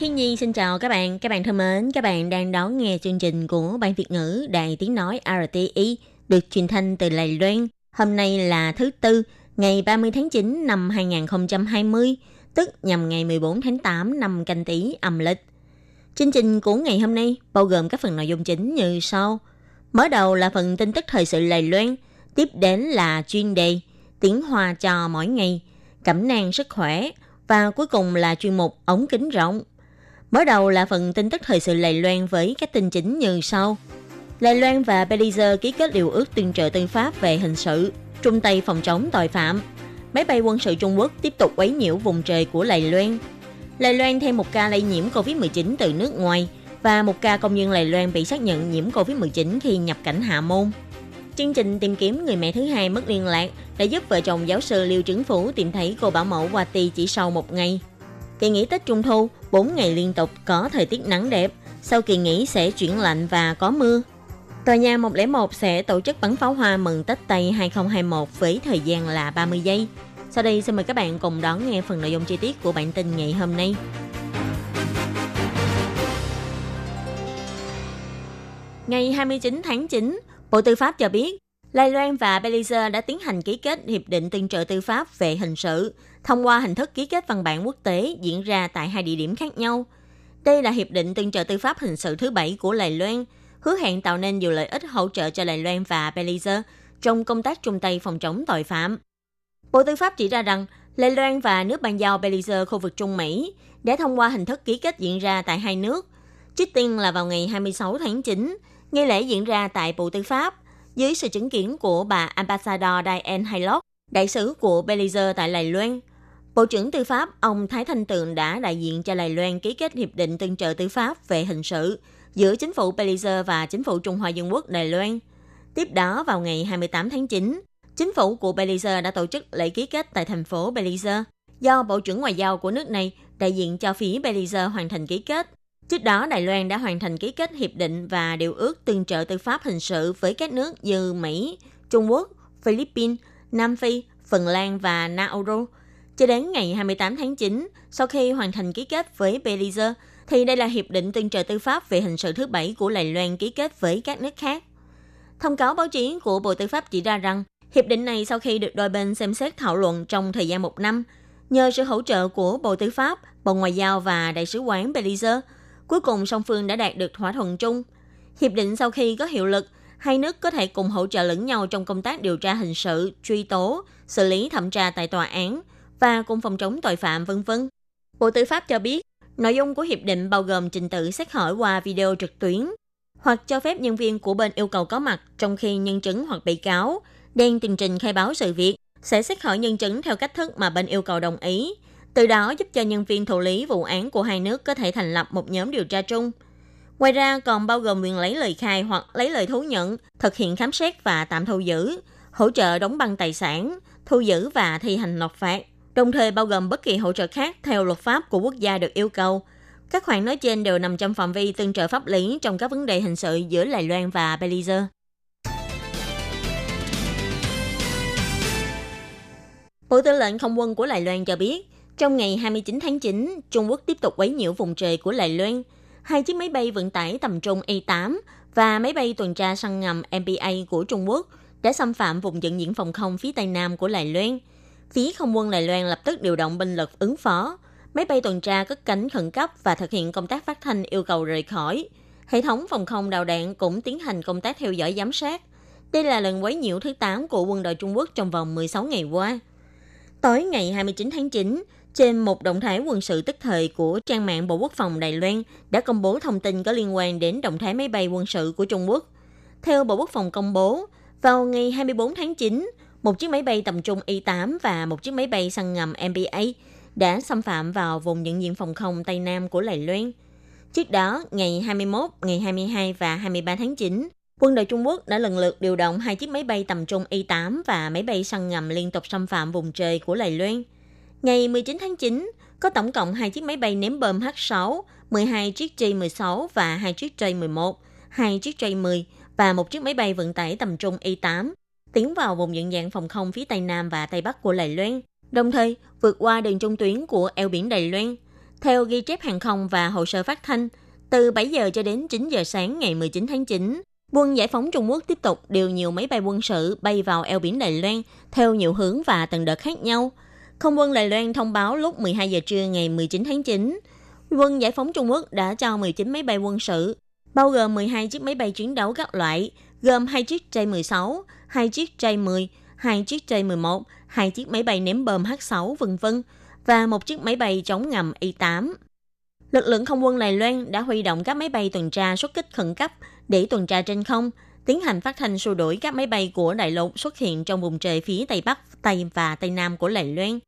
Thiên Nhi xin chào các bạn, các bạn thân mến, các bạn đang đón nghe chương trình của Ban Việt ngữ Đài Tiếng Nói RTI được truyền thanh từ Đài Loan. Hôm nay là thứ Tư, ngày 30 tháng 9 năm 2020, tức nhằm ngày 14 tháng 8 năm canh tý âm lịch. Chương trình của ngày hôm nay bao gồm các phần nội dung chính như sau. Mở đầu là phần tin tức thời sự Đài Loan, tiếp đến là chuyên đề tiếng hoa cho mỗi ngày, cẩm nang sức khỏe và cuối cùng là chuyên mục ống kính rộng. Mở đầu là phần tin tức thời sự lầy Loan với các tin chính như sau. Lầy Loan và Belize ký kết điều ước tương trợ tư pháp về hình sự, trung tay phòng chống tội phạm. Máy bay quân sự Trung Quốc tiếp tục quấy nhiễu vùng trời của Lầy Loan. Lầy Loan thêm một ca lây nhiễm COVID-19 từ nước ngoài và một ca công nhân Lầy Loan bị xác nhận nhiễm COVID-19 khi nhập cảnh Hạ Môn. Chương trình tìm kiếm người mẹ thứ hai mất liên lạc đã giúp vợ chồng giáo sư Liêu Trứng Phủ tìm thấy cô bảo mẫu Wati chỉ sau một ngày. Kỳ nghỉ Tết Trung Thu, 4 ngày liên tục có thời tiết nắng đẹp, sau kỳ nghỉ sẽ chuyển lạnh và có mưa. Tòa nhà 101 sẽ tổ chức bắn pháo hoa mừng Tết Tây 2021 với thời gian là 30 giây. Sau đây xin mời các bạn cùng đón nghe phần nội dung chi tiết của bản tin ngày hôm nay. Ngày 29 tháng 9, Bộ Tư pháp cho biết, Lai Loan và Belize đã tiến hành ký kết Hiệp định Tương trợ Tư pháp về hình sự thông qua hình thức ký kết văn bản quốc tế diễn ra tại hai địa điểm khác nhau. Đây là Hiệp định Tương trợ Tư pháp hình sự thứ bảy của Lai Loan, hứa hẹn tạo nên nhiều lợi ích hỗ trợ cho Lai Loan và Belize trong công tác chung tay phòng chống tội phạm. Bộ Tư pháp chỉ ra rằng Lai Loan và nước ban giao Belize khu vực Trung Mỹ đã thông qua hình thức ký kết diễn ra tại hai nước. Trước tiên là vào ngày 26 tháng 9, nghi lễ diễn ra tại Bộ Tư pháp dưới sự chứng kiến của bà Ambassador Diane Haylock, đại sứ của Belize tại Đài Loan. Bộ trưởng Tư pháp ông Thái Thanh Tường đã đại diện cho Đài Loan ký kết hiệp định tương trợ tư pháp về hình sự giữa chính phủ Belize và chính phủ Trung Hoa Dân Quốc Đài Loan. Tiếp đó vào ngày 28 tháng 9, chính phủ của Belize đã tổ chức lễ ký kết tại thành phố Belize do Bộ trưởng Ngoại giao của nước này đại diện cho phía Belize hoàn thành ký kết. Trước đó, Đài Loan đã hoàn thành ký kết hiệp định và điều ước tương trợ tư pháp hình sự với các nước như Mỹ, Trung Quốc, Philippines, Nam Phi, Phần Lan và Nauru. Cho đến ngày 28 tháng 9, sau khi hoàn thành ký kết với Belize, thì đây là hiệp định tương trợ tư pháp về hình sự thứ bảy của Đài Loan ký kết với các nước khác. Thông cáo báo chí của Bộ Tư pháp chỉ ra rằng, hiệp định này sau khi được đôi bên xem xét thảo luận trong thời gian một năm, nhờ sự hỗ trợ của Bộ Tư pháp, Bộ Ngoại giao và Đại sứ quán Belize, Cuối cùng song phương đã đạt được thỏa thuận chung. Hiệp định sau khi có hiệu lực, hai nước có thể cùng hỗ trợ lẫn nhau trong công tác điều tra hình sự, truy tố, xử lý thẩm tra tại tòa án và cùng phòng chống tội phạm vân vân. Bộ Tư pháp cho biết, nội dung của hiệp định bao gồm trình tự xét hỏi qua video trực tuyến hoặc cho phép nhân viên của bên yêu cầu có mặt trong khi nhân chứng hoặc bị cáo đang tường trình khai báo sự việc sẽ xét hỏi nhân chứng theo cách thức mà bên yêu cầu đồng ý từ đó giúp cho nhân viên thụ lý vụ án của hai nước có thể thành lập một nhóm điều tra chung. Ngoài ra còn bao gồm quyền lấy lời khai hoặc lấy lời thú nhận, thực hiện khám xét và tạm thu giữ, hỗ trợ đóng băng tài sản, thu giữ và thi hành nộp phạt, đồng thời bao gồm bất kỳ hỗ trợ khác theo luật pháp của quốc gia được yêu cầu. Các khoản nói trên đều nằm trong phạm vi tương trợ pháp lý trong các vấn đề hình sự giữa Đài Loan và Belize. Bộ Tư lệnh Không quân của Đài Loan cho biết, trong ngày 29 tháng 9, Trung Quốc tiếp tục quấy nhiễu vùng trời của Đài Loan. Hai chiếc máy bay vận tải tầm trung A-8 và máy bay tuần tra săn ngầm MPA của Trung Quốc đã xâm phạm vùng dựng diễn phòng không phía tây nam của Đài Loan. Phía không quân Đài Loan lập tức điều động binh lực ứng phó. Máy bay tuần tra cất cánh khẩn cấp và thực hiện công tác phát thanh yêu cầu rời khỏi. Hệ thống phòng không đào đạn cũng tiến hành công tác theo dõi giám sát. Đây là lần quấy nhiễu thứ 8 của quân đội Trung Quốc trong vòng 16 ngày qua. Tối ngày 29 tháng 9, trên một động thái quân sự tức thời của trang mạng Bộ Quốc phòng Đài Loan đã công bố thông tin có liên quan đến động thái máy bay quân sự của Trung Quốc. Theo Bộ Quốc phòng công bố, vào ngày 24 tháng 9, một chiếc máy bay tầm trung Y-8 và một chiếc máy bay săn ngầm MBA đã xâm phạm vào vùng nhận diện phòng không Tây Nam của Đài Loan. Trước đó, ngày 21, ngày 22 và 23 tháng 9, quân đội Trung Quốc đã lần lượt điều động hai chiếc máy bay tầm trung Y-8 và máy bay săn ngầm liên tục xâm phạm vùng trời của Đài Loan. Ngày 19 tháng 9, có tổng cộng hai chiếc máy bay ném bom H-6, 12 chiếc J-16 và hai chiếc J-11, hai chiếc J-10 và một chiếc máy bay vận tải tầm trung Y-8 tiến vào vùng nhận dạng phòng không phía Tây Nam và Tây Bắc của Đài Loan, đồng thời vượt qua đường trung tuyến của eo biển Đài Loan. Theo ghi chép hàng không và hồ sơ phát thanh, từ 7 giờ cho đến 9 giờ sáng ngày 19 tháng 9, quân giải phóng Trung Quốc tiếp tục điều nhiều máy bay quân sự bay vào eo biển Đài Loan theo nhiều hướng và tầng đợt khác nhau. Không quân Đài Loan thông báo lúc 12 giờ trưa ngày 19 tháng 9, quân giải phóng Trung Quốc đã cho 19 máy bay quân sự, bao gồm 12 chiếc máy bay chiến đấu các loại, gồm hai chiếc J-16, hai chiếc J-10, hai chiếc J-11, hai chiếc máy bay ném bom H-6 vân vân và một chiếc máy bay chống ngầm Y-8. Lực lượng không quân Đài Loan đã huy động các máy bay tuần tra xuất kích khẩn cấp để tuần tra trên không, tiến hành phát thanh xua đuổi các máy bay của đại lục xuất hiện trong vùng trời phía Tây Bắc, Tây và Tây Nam của Đài Loan.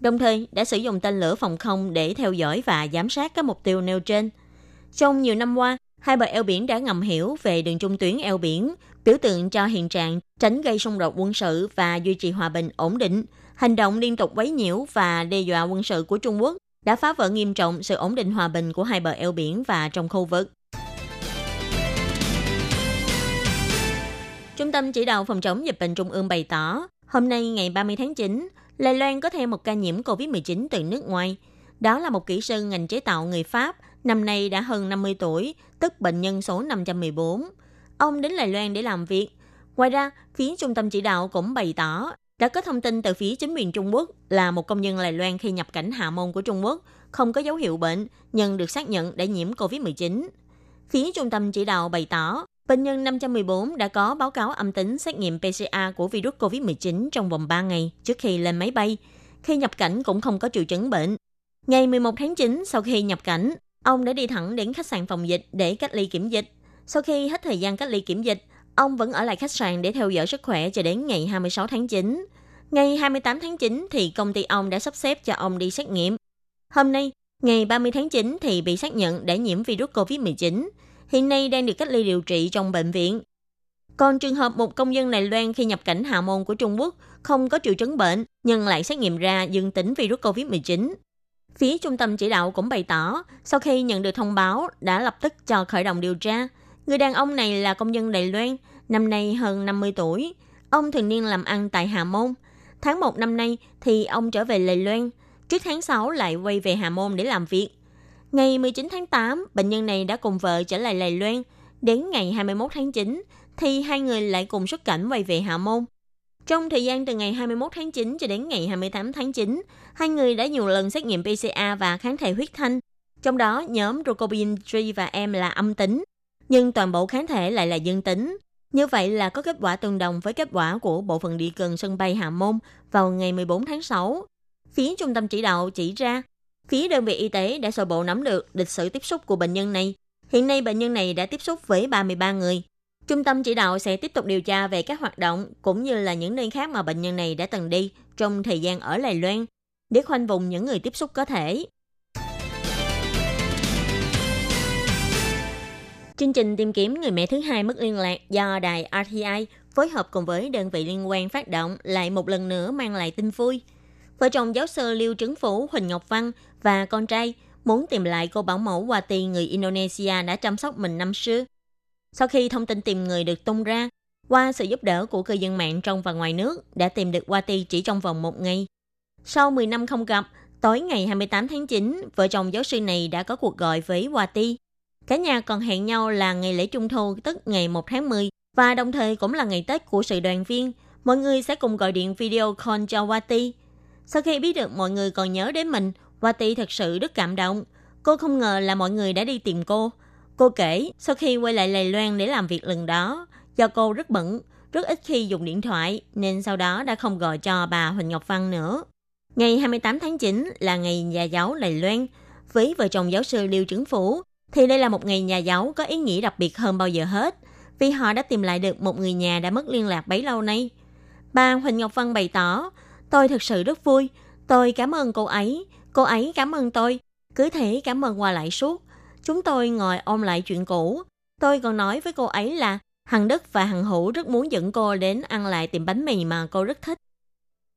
Đồng thời đã sử dụng tên lửa phòng không để theo dõi và giám sát các mục tiêu nêu trên. Trong nhiều năm qua, hai bờ eo biển đã ngầm hiểu về đường trung tuyến eo biển, biểu tượng cho hiện trạng tránh gây xung đột quân sự và duy trì hòa bình ổn định. Hành động liên tục quấy nhiễu và đe dọa quân sự của Trung Quốc đã phá vỡ nghiêm trọng sự ổn định hòa bình của hai bờ eo biển và trong khu vực. Trung tâm chỉ đạo phòng chống dịch bệnh Trung ương bày tỏ, hôm nay ngày 30 tháng 9, Lài Loan có thêm một ca nhiễm COVID-19 từ nước ngoài. Đó là một kỹ sư ngành chế tạo người Pháp, năm nay đã hơn 50 tuổi, tức bệnh nhân số 514. Ông đến Lài Loan để làm việc. Ngoài ra, phía trung tâm chỉ đạo cũng bày tỏ đã có thông tin từ phía chính quyền Trung Quốc là một công nhân Lài Loan khi nhập cảnh Hạ Môn của Trung Quốc không có dấu hiệu bệnh nhưng được xác nhận đã nhiễm COVID-19. Phía trung tâm chỉ đạo bày tỏ, bệnh nhân 514 đã có báo cáo âm tính xét nghiệm PCR của virus COVID-19 trong vòng 3 ngày trước khi lên máy bay. Khi nhập cảnh cũng không có triệu chứng bệnh. Ngày 11 tháng 9, sau khi nhập cảnh, ông đã đi thẳng đến khách sạn phòng dịch để cách ly kiểm dịch. Sau khi hết thời gian cách ly kiểm dịch, ông vẫn ở lại khách sạn để theo dõi sức khỏe cho đến ngày 26 tháng 9. Ngày 28 tháng 9 thì công ty ông đã sắp xếp cho ông đi xét nghiệm. Hôm nay, ngày 30 tháng 9 thì bị xác nhận đã nhiễm virus COVID-19. Hiện nay đang được cách ly điều trị trong bệnh viện. Còn trường hợp một công dân Đài Loan khi nhập cảnh Hà Môn của Trung Quốc không có triệu chứng bệnh nhưng lại xét nghiệm ra dương tính virus COVID-19. Phía trung tâm chỉ đạo cũng bày tỏ, sau khi nhận được thông báo đã lập tức cho khởi động điều tra. Người đàn ông này là công dân Đài Loan, năm nay hơn 50 tuổi. Ông thường niên làm ăn tại Hà Môn. Tháng 1 năm nay thì ông trở về Đài Loan. Trước tháng 6 lại quay về Hà Môn để làm việc. Ngày 19 tháng 8, bệnh nhân này đã cùng vợ trở lại Lài Loan. Đến ngày 21 tháng 9, thì hai người lại cùng xuất cảnh quay về Hạ Môn. Trong thời gian từ ngày 21 tháng 9 cho đến ngày 28 tháng 9, hai người đã nhiều lần xét nghiệm PCR và kháng thể huyết thanh. Trong đó, nhóm Rocobin G và em là âm tính, nhưng toàn bộ kháng thể lại là dương tính. Như vậy là có kết quả tương đồng với kết quả của bộ phận địa cần sân bay Hạ Môn vào ngày 14 tháng 6. Phía trung tâm chỉ đạo chỉ ra, phía đơn vị y tế đã sơ bộ nắm được lịch sử tiếp xúc của bệnh nhân này. Hiện nay bệnh nhân này đã tiếp xúc với 33 người. Trung tâm chỉ đạo sẽ tiếp tục điều tra về các hoạt động cũng như là những nơi khác mà bệnh nhân này đã từng đi trong thời gian ở Lài Loan, để khoanh vùng những người tiếp xúc có thể. Chương trình tìm kiếm người mẹ thứ hai mất liên lạc do đài RTI phối hợp cùng với đơn vị liên quan phát động lại một lần nữa mang lại tin vui. Vợ chồng giáo sư Liêu Trấn Phủ Huỳnh Ngọc Văn và con trai muốn tìm lại cô bảo mẫu Wati người Indonesia đã chăm sóc mình năm xưa. Sau khi thông tin tìm người được tung ra, qua sự giúp đỡ của cư dân mạng trong và ngoài nước đã tìm được Wati chỉ trong vòng một ngày. Sau 10 năm không gặp, tối ngày 28 tháng 9, vợ chồng giáo sư này đã có cuộc gọi với Wati. Cả nhà còn hẹn nhau là ngày lễ Trung Thu tức ngày 1 tháng 10 và đồng thời cũng là ngày Tết của sự đoàn viên. Mọi người sẽ cùng gọi điện video call cho Wati. Sau khi biết được mọi người còn nhớ đến mình, Wati thật sự rất cảm động. Cô không ngờ là mọi người đã đi tìm cô. Cô kể, sau khi quay lại Lài Loan để làm việc lần đó, do cô rất bận, rất ít khi dùng điện thoại, nên sau đó đã không gọi cho bà Huỳnh Ngọc Văn nữa. Ngày 28 tháng 9 là ngày nhà giáo Lài Loan. Với vợ chồng giáo sư Liêu Trứng Phủ, thì đây là một ngày nhà giáo có ý nghĩa đặc biệt hơn bao giờ hết, vì họ đã tìm lại được một người nhà đã mất liên lạc bấy lâu nay. Bà Huỳnh Ngọc Văn bày tỏ, tôi thật sự rất vui, tôi cảm ơn cô ấy, Cô ấy cảm ơn tôi, cứ thế cảm ơn qua lại suốt. Chúng tôi ngồi ôm lại chuyện cũ. Tôi còn nói với cô ấy là Hằng Đức và Hằng Hữu rất muốn dẫn cô đến ăn lại tiệm bánh mì mà cô rất thích.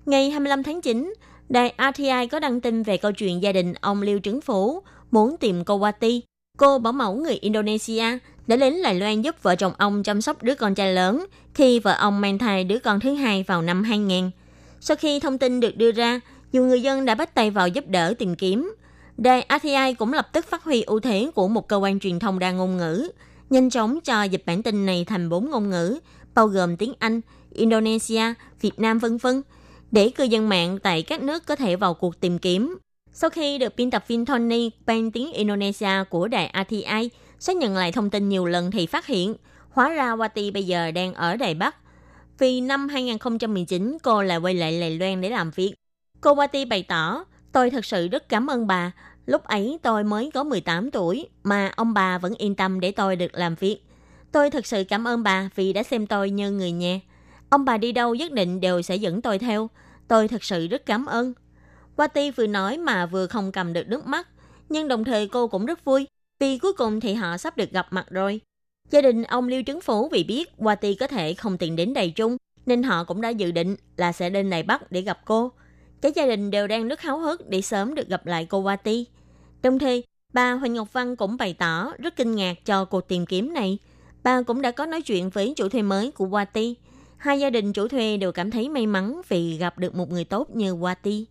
Ngày 25 tháng 9, đài RTI có đăng tin về câu chuyện gia đình ông Liêu Trứng Phủ muốn tìm cô Wati, cô bảo mẫu người Indonesia, đã đến Đài Loan giúp vợ chồng ông chăm sóc đứa con trai lớn khi vợ ông mang thai đứa con thứ hai vào năm 2000. Sau khi thông tin được đưa ra, nhiều người dân đã bắt tay vào giúp đỡ tìm kiếm. Đài RTI cũng lập tức phát huy ưu thế của một cơ quan truyền thông đa ngôn ngữ, nhanh chóng cho dịch bản tin này thành bốn ngôn ngữ, bao gồm tiếng Anh, Indonesia, Việt Nam vân vân, để cư dân mạng tại các nước có thể vào cuộc tìm kiếm. Sau khi được biên tập viên Tony ban tiếng Indonesia của đài RTI xác nhận lại thông tin nhiều lần thì phát hiện hóa ra Wati bây giờ đang ở Đài Bắc. Vì năm 2019 cô lại quay lại Lài Loan để làm việc. Cô Wati bày tỏ, tôi thật sự rất cảm ơn bà. Lúc ấy tôi mới có 18 tuổi mà ông bà vẫn yên tâm để tôi được làm việc. Tôi thật sự cảm ơn bà vì đã xem tôi như người nhà. Ông bà đi đâu nhất định đều sẽ dẫn tôi theo. Tôi thật sự rất cảm ơn. Wati vừa nói mà vừa không cầm được nước mắt. Nhưng đồng thời cô cũng rất vui vì cuối cùng thì họ sắp được gặp mặt rồi. Gia đình ông Liêu Trấn Phú vì biết Wati có thể không tiện đến Đài Trung nên họ cũng đã dự định là sẽ đến Đài Bắc để gặp cô. Cả gia đình đều đang rất háo hức để sớm được gặp lại cô Wati. Đồng thời, bà Huỳnh Ngọc Văn cũng bày tỏ rất kinh ngạc cho cuộc tìm kiếm này. Bà cũng đã có nói chuyện với chủ thuê mới của Wati. Hai gia đình chủ thuê đều cảm thấy may mắn vì gặp được một người tốt như Wati.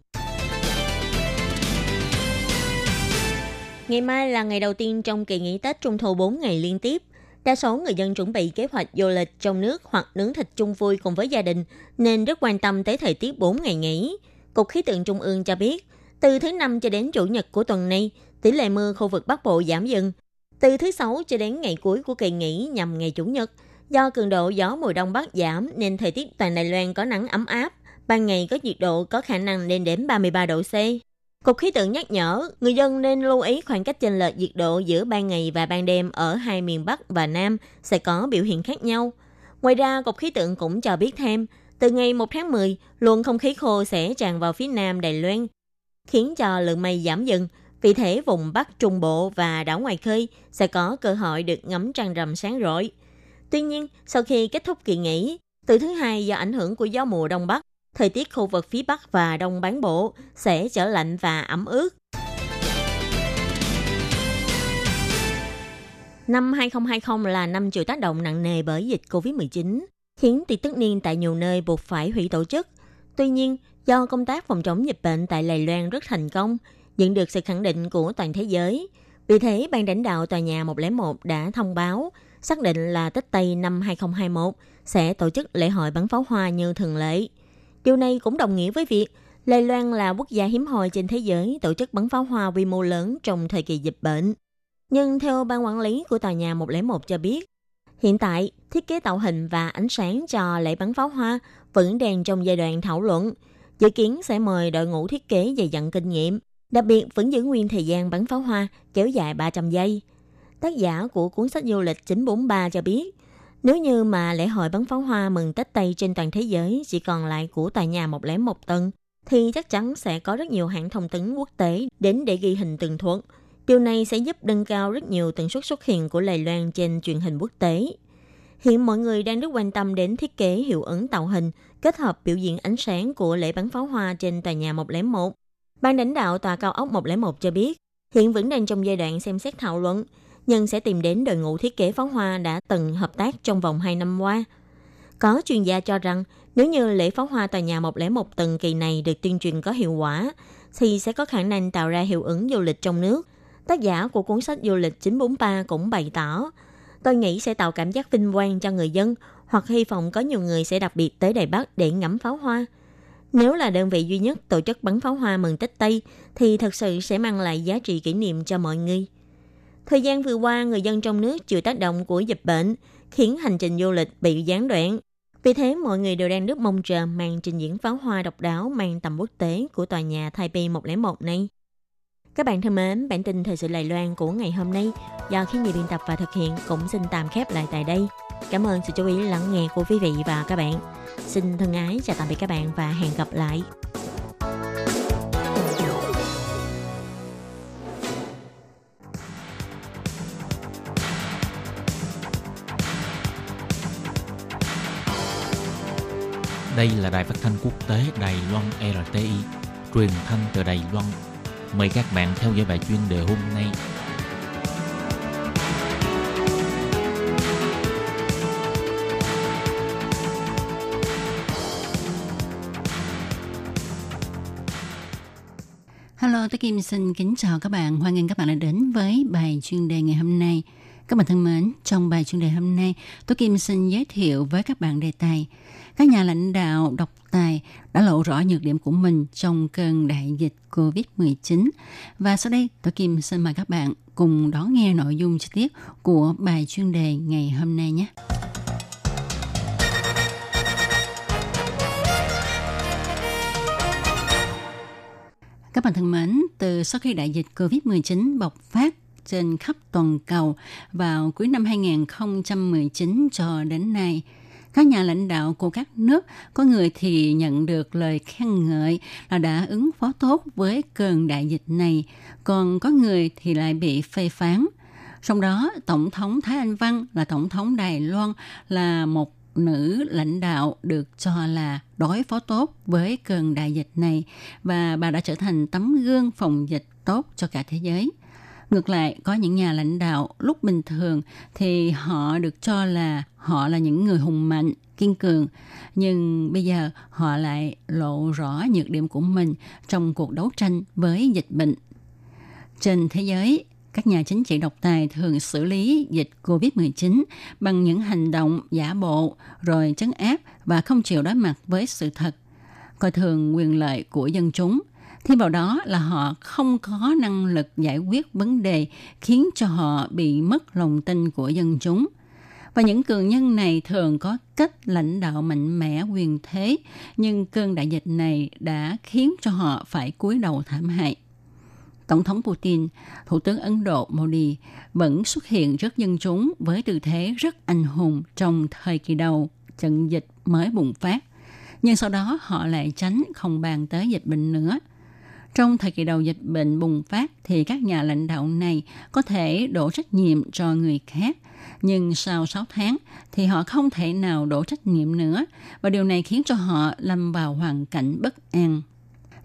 Ngày mai là ngày đầu tiên trong kỳ nghỉ Tết Trung thu 4 ngày liên tiếp. Đa số người dân chuẩn bị kế hoạch du lịch trong nước hoặc nướng thịt chung vui cùng với gia đình, nên rất quan tâm tới thời tiết 4 ngày nghỉ. Cục Khí tượng Trung ương cho biết, từ thứ Năm cho đến Chủ nhật của tuần này, tỷ lệ mưa khu vực Bắc Bộ giảm dần. Từ thứ Sáu cho đến ngày cuối của kỳ nghỉ nhằm ngày Chủ nhật, do cường độ gió mùa đông bắc giảm nên thời tiết toàn Đài Loan có nắng ấm áp, ban ngày có nhiệt độ có khả năng lên đến 33 độ C. Cục khí tượng nhắc nhở người dân nên lưu ý khoảng cách chênh lệch nhiệt độ giữa ban ngày và ban đêm ở hai miền Bắc và Nam sẽ có biểu hiện khác nhau. Ngoài ra, Cục khí tượng cũng cho biết thêm, từ ngày 1 tháng 10, luồng không khí khô sẽ tràn vào phía Nam Đài Loan, khiến cho lượng mây giảm dần. Vì thế, vùng Bắc Trung Bộ và đảo ngoài khơi sẽ có cơ hội được ngắm trăng rằm sáng rọi. Tuy nhiên, sau khi kết thúc kỳ nghỉ, từ thứ hai do ảnh hưởng của gió mùa Đông Bắc, thời tiết khu vực phía Bắc và Đông bán bộ sẽ trở lạnh và ẩm ướt. Năm 2020 là năm chịu tác động nặng nề bởi dịch COVID-19, khiến tiệc tất niên tại nhiều nơi buộc phải hủy tổ chức. Tuy nhiên, do công tác phòng chống dịch bệnh tại Lài Loan rất thành công, nhận được sự khẳng định của toàn thế giới. Vì thế, ban lãnh đạo tòa nhà 101 đã thông báo xác định là Tết Tây năm 2021 sẽ tổ chức lễ hội bắn pháo hoa như thường lệ. Điều này cũng đồng nghĩa với việc Lài Loan là quốc gia hiếm hoi trên thế giới tổ chức bắn pháo hoa quy mô lớn trong thời kỳ dịch bệnh. Nhưng theo ban quản lý của tòa nhà 101 cho biết, hiện tại thiết kế tạo hình và ánh sáng cho lễ bắn pháo hoa vẫn đang trong giai đoạn thảo luận. Dự kiến sẽ mời đội ngũ thiết kế dày dặn kinh nghiệm, đặc biệt vẫn giữ nguyên thời gian bắn pháo hoa kéo dài 300 giây. Tác giả của cuốn sách du lịch 943 cho biết, nếu như mà lễ hội bắn pháo hoa mừng Tết Tây trên toàn thế giới chỉ còn lại của tòa nhà 101 tầng, thì chắc chắn sẽ có rất nhiều hãng thông tấn quốc tế đến để ghi hình tường thuật. Điều này sẽ giúp nâng cao rất nhiều tần suất xuất hiện của Lài Loan trên truyền hình quốc tế. Hiện mọi người đang rất quan tâm đến thiết kế hiệu ứng tạo hình kết hợp biểu diễn ánh sáng của lễ bắn pháo hoa trên tòa nhà 101. Ban lãnh đạo tòa cao ốc 101 cho biết, hiện vẫn đang trong giai đoạn xem xét thảo luận nhưng sẽ tìm đến đội ngũ thiết kế pháo hoa đã từng hợp tác trong vòng 2 năm qua. Có chuyên gia cho rằng, nếu như lễ pháo hoa tòa nhà 101 tầng kỳ này được tuyên truyền có hiệu quả, thì sẽ có khả năng tạo ra hiệu ứng du lịch trong nước. Tác giả của cuốn sách du lịch 943 cũng bày tỏ, tôi nghĩ sẽ tạo cảm giác vinh quang cho người dân hoặc hy vọng có nhiều người sẽ đặc biệt tới Đài Bắc để ngắm pháo hoa. Nếu là đơn vị duy nhất tổ chức bắn pháo hoa mừng Tết Tây thì thật sự sẽ mang lại giá trị kỷ niệm cho mọi người. Thời gian vừa qua, người dân trong nước chịu tác động của dịch bệnh, khiến hành trình du lịch bị gián đoạn. Vì thế, mọi người đều đang rất mong chờ màn trình diễn pháo hoa độc đáo mang tầm quốc tế của tòa nhà Taipei 101 này. Các bạn thân mến, bản tin thời sự Lài Loan của ngày hôm nay do khi người biên tập và thực hiện cũng xin tạm khép lại tại đây. Cảm ơn sự chú ý lắng nghe của quý vị và các bạn. Xin thân ái chào tạm biệt các bạn và hẹn gặp lại. Đây là đài phát thanh quốc tế Đài Loan RTI, truyền thanh từ Đài Loan Mời các bạn theo dõi bài chuyên đề hôm nay. Hello, tôi Kim xin kính chào các bạn. Hoan nghênh các bạn đã đến với bài chuyên đề ngày hôm nay. Các bạn thân mến, trong bài chuyên đề hôm nay, tôi Kim xin giới thiệu với các bạn đề tài các nhà lãnh đạo độc tài đã lộ rõ nhược điểm của mình trong cơn đại dịch COVID-19. Và sau đây, tôi Kim xin mời các bạn cùng đón nghe nội dung chi tiết của bài chuyên đề ngày hôm nay nhé. Các bạn thân mến, từ sau khi đại dịch COVID-19 bộc phát trên khắp toàn cầu vào cuối năm 2019 cho đến nay, các nhà lãnh đạo của các nước có người thì nhận được lời khen ngợi là đã ứng phó tốt với cơn đại dịch này, còn có người thì lại bị phê phán. Trong đó, Tổng thống Thái Anh Văn là Tổng thống Đài Loan là một nữ lãnh đạo được cho là đối phó tốt với cơn đại dịch này và bà đã trở thành tấm gương phòng dịch tốt cho cả thế giới. Ngược lại, có những nhà lãnh đạo lúc bình thường thì họ được cho là họ là những người hùng mạnh, kiên cường, nhưng bây giờ họ lại lộ rõ nhược điểm của mình trong cuộc đấu tranh với dịch bệnh. Trên thế giới, các nhà chính trị độc tài thường xử lý dịch COVID-19 bằng những hành động giả bộ rồi chấn áp và không chịu đối mặt với sự thật, coi thường quyền lợi của dân chúng. Thêm vào đó là họ không có năng lực giải quyết vấn đề khiến cho họ bị mất lòng tin của dân chúng. Và những cường nhân này thường có cách lãnh đạo mạnh mẽ quyền thế, nhưng cơn đại dịch này đã khiến cho họ phải cúi đầu thảm hại. Tổng thống Putin, Thủ tướng Ấn Độ Modi vẫn xuất hiện trước dân chúng với tư thế rất anh hùng trong thời kỳ đầu trận dịch mới bùng phát. Nhưng sau đó họ lại tránh không bàn tới dịch bệnh nữa. Trong thời kỳ đầu dịch bệnh bùng phát thì các nhà lãnh đạo này có thể đổ trách nhiệm cho người khác, nhưng sau 6 tháng thì họ không thể nào đổ trách nhiệm nữa và điều này khiến cho họ lâm vào hoàn cảnh bất an.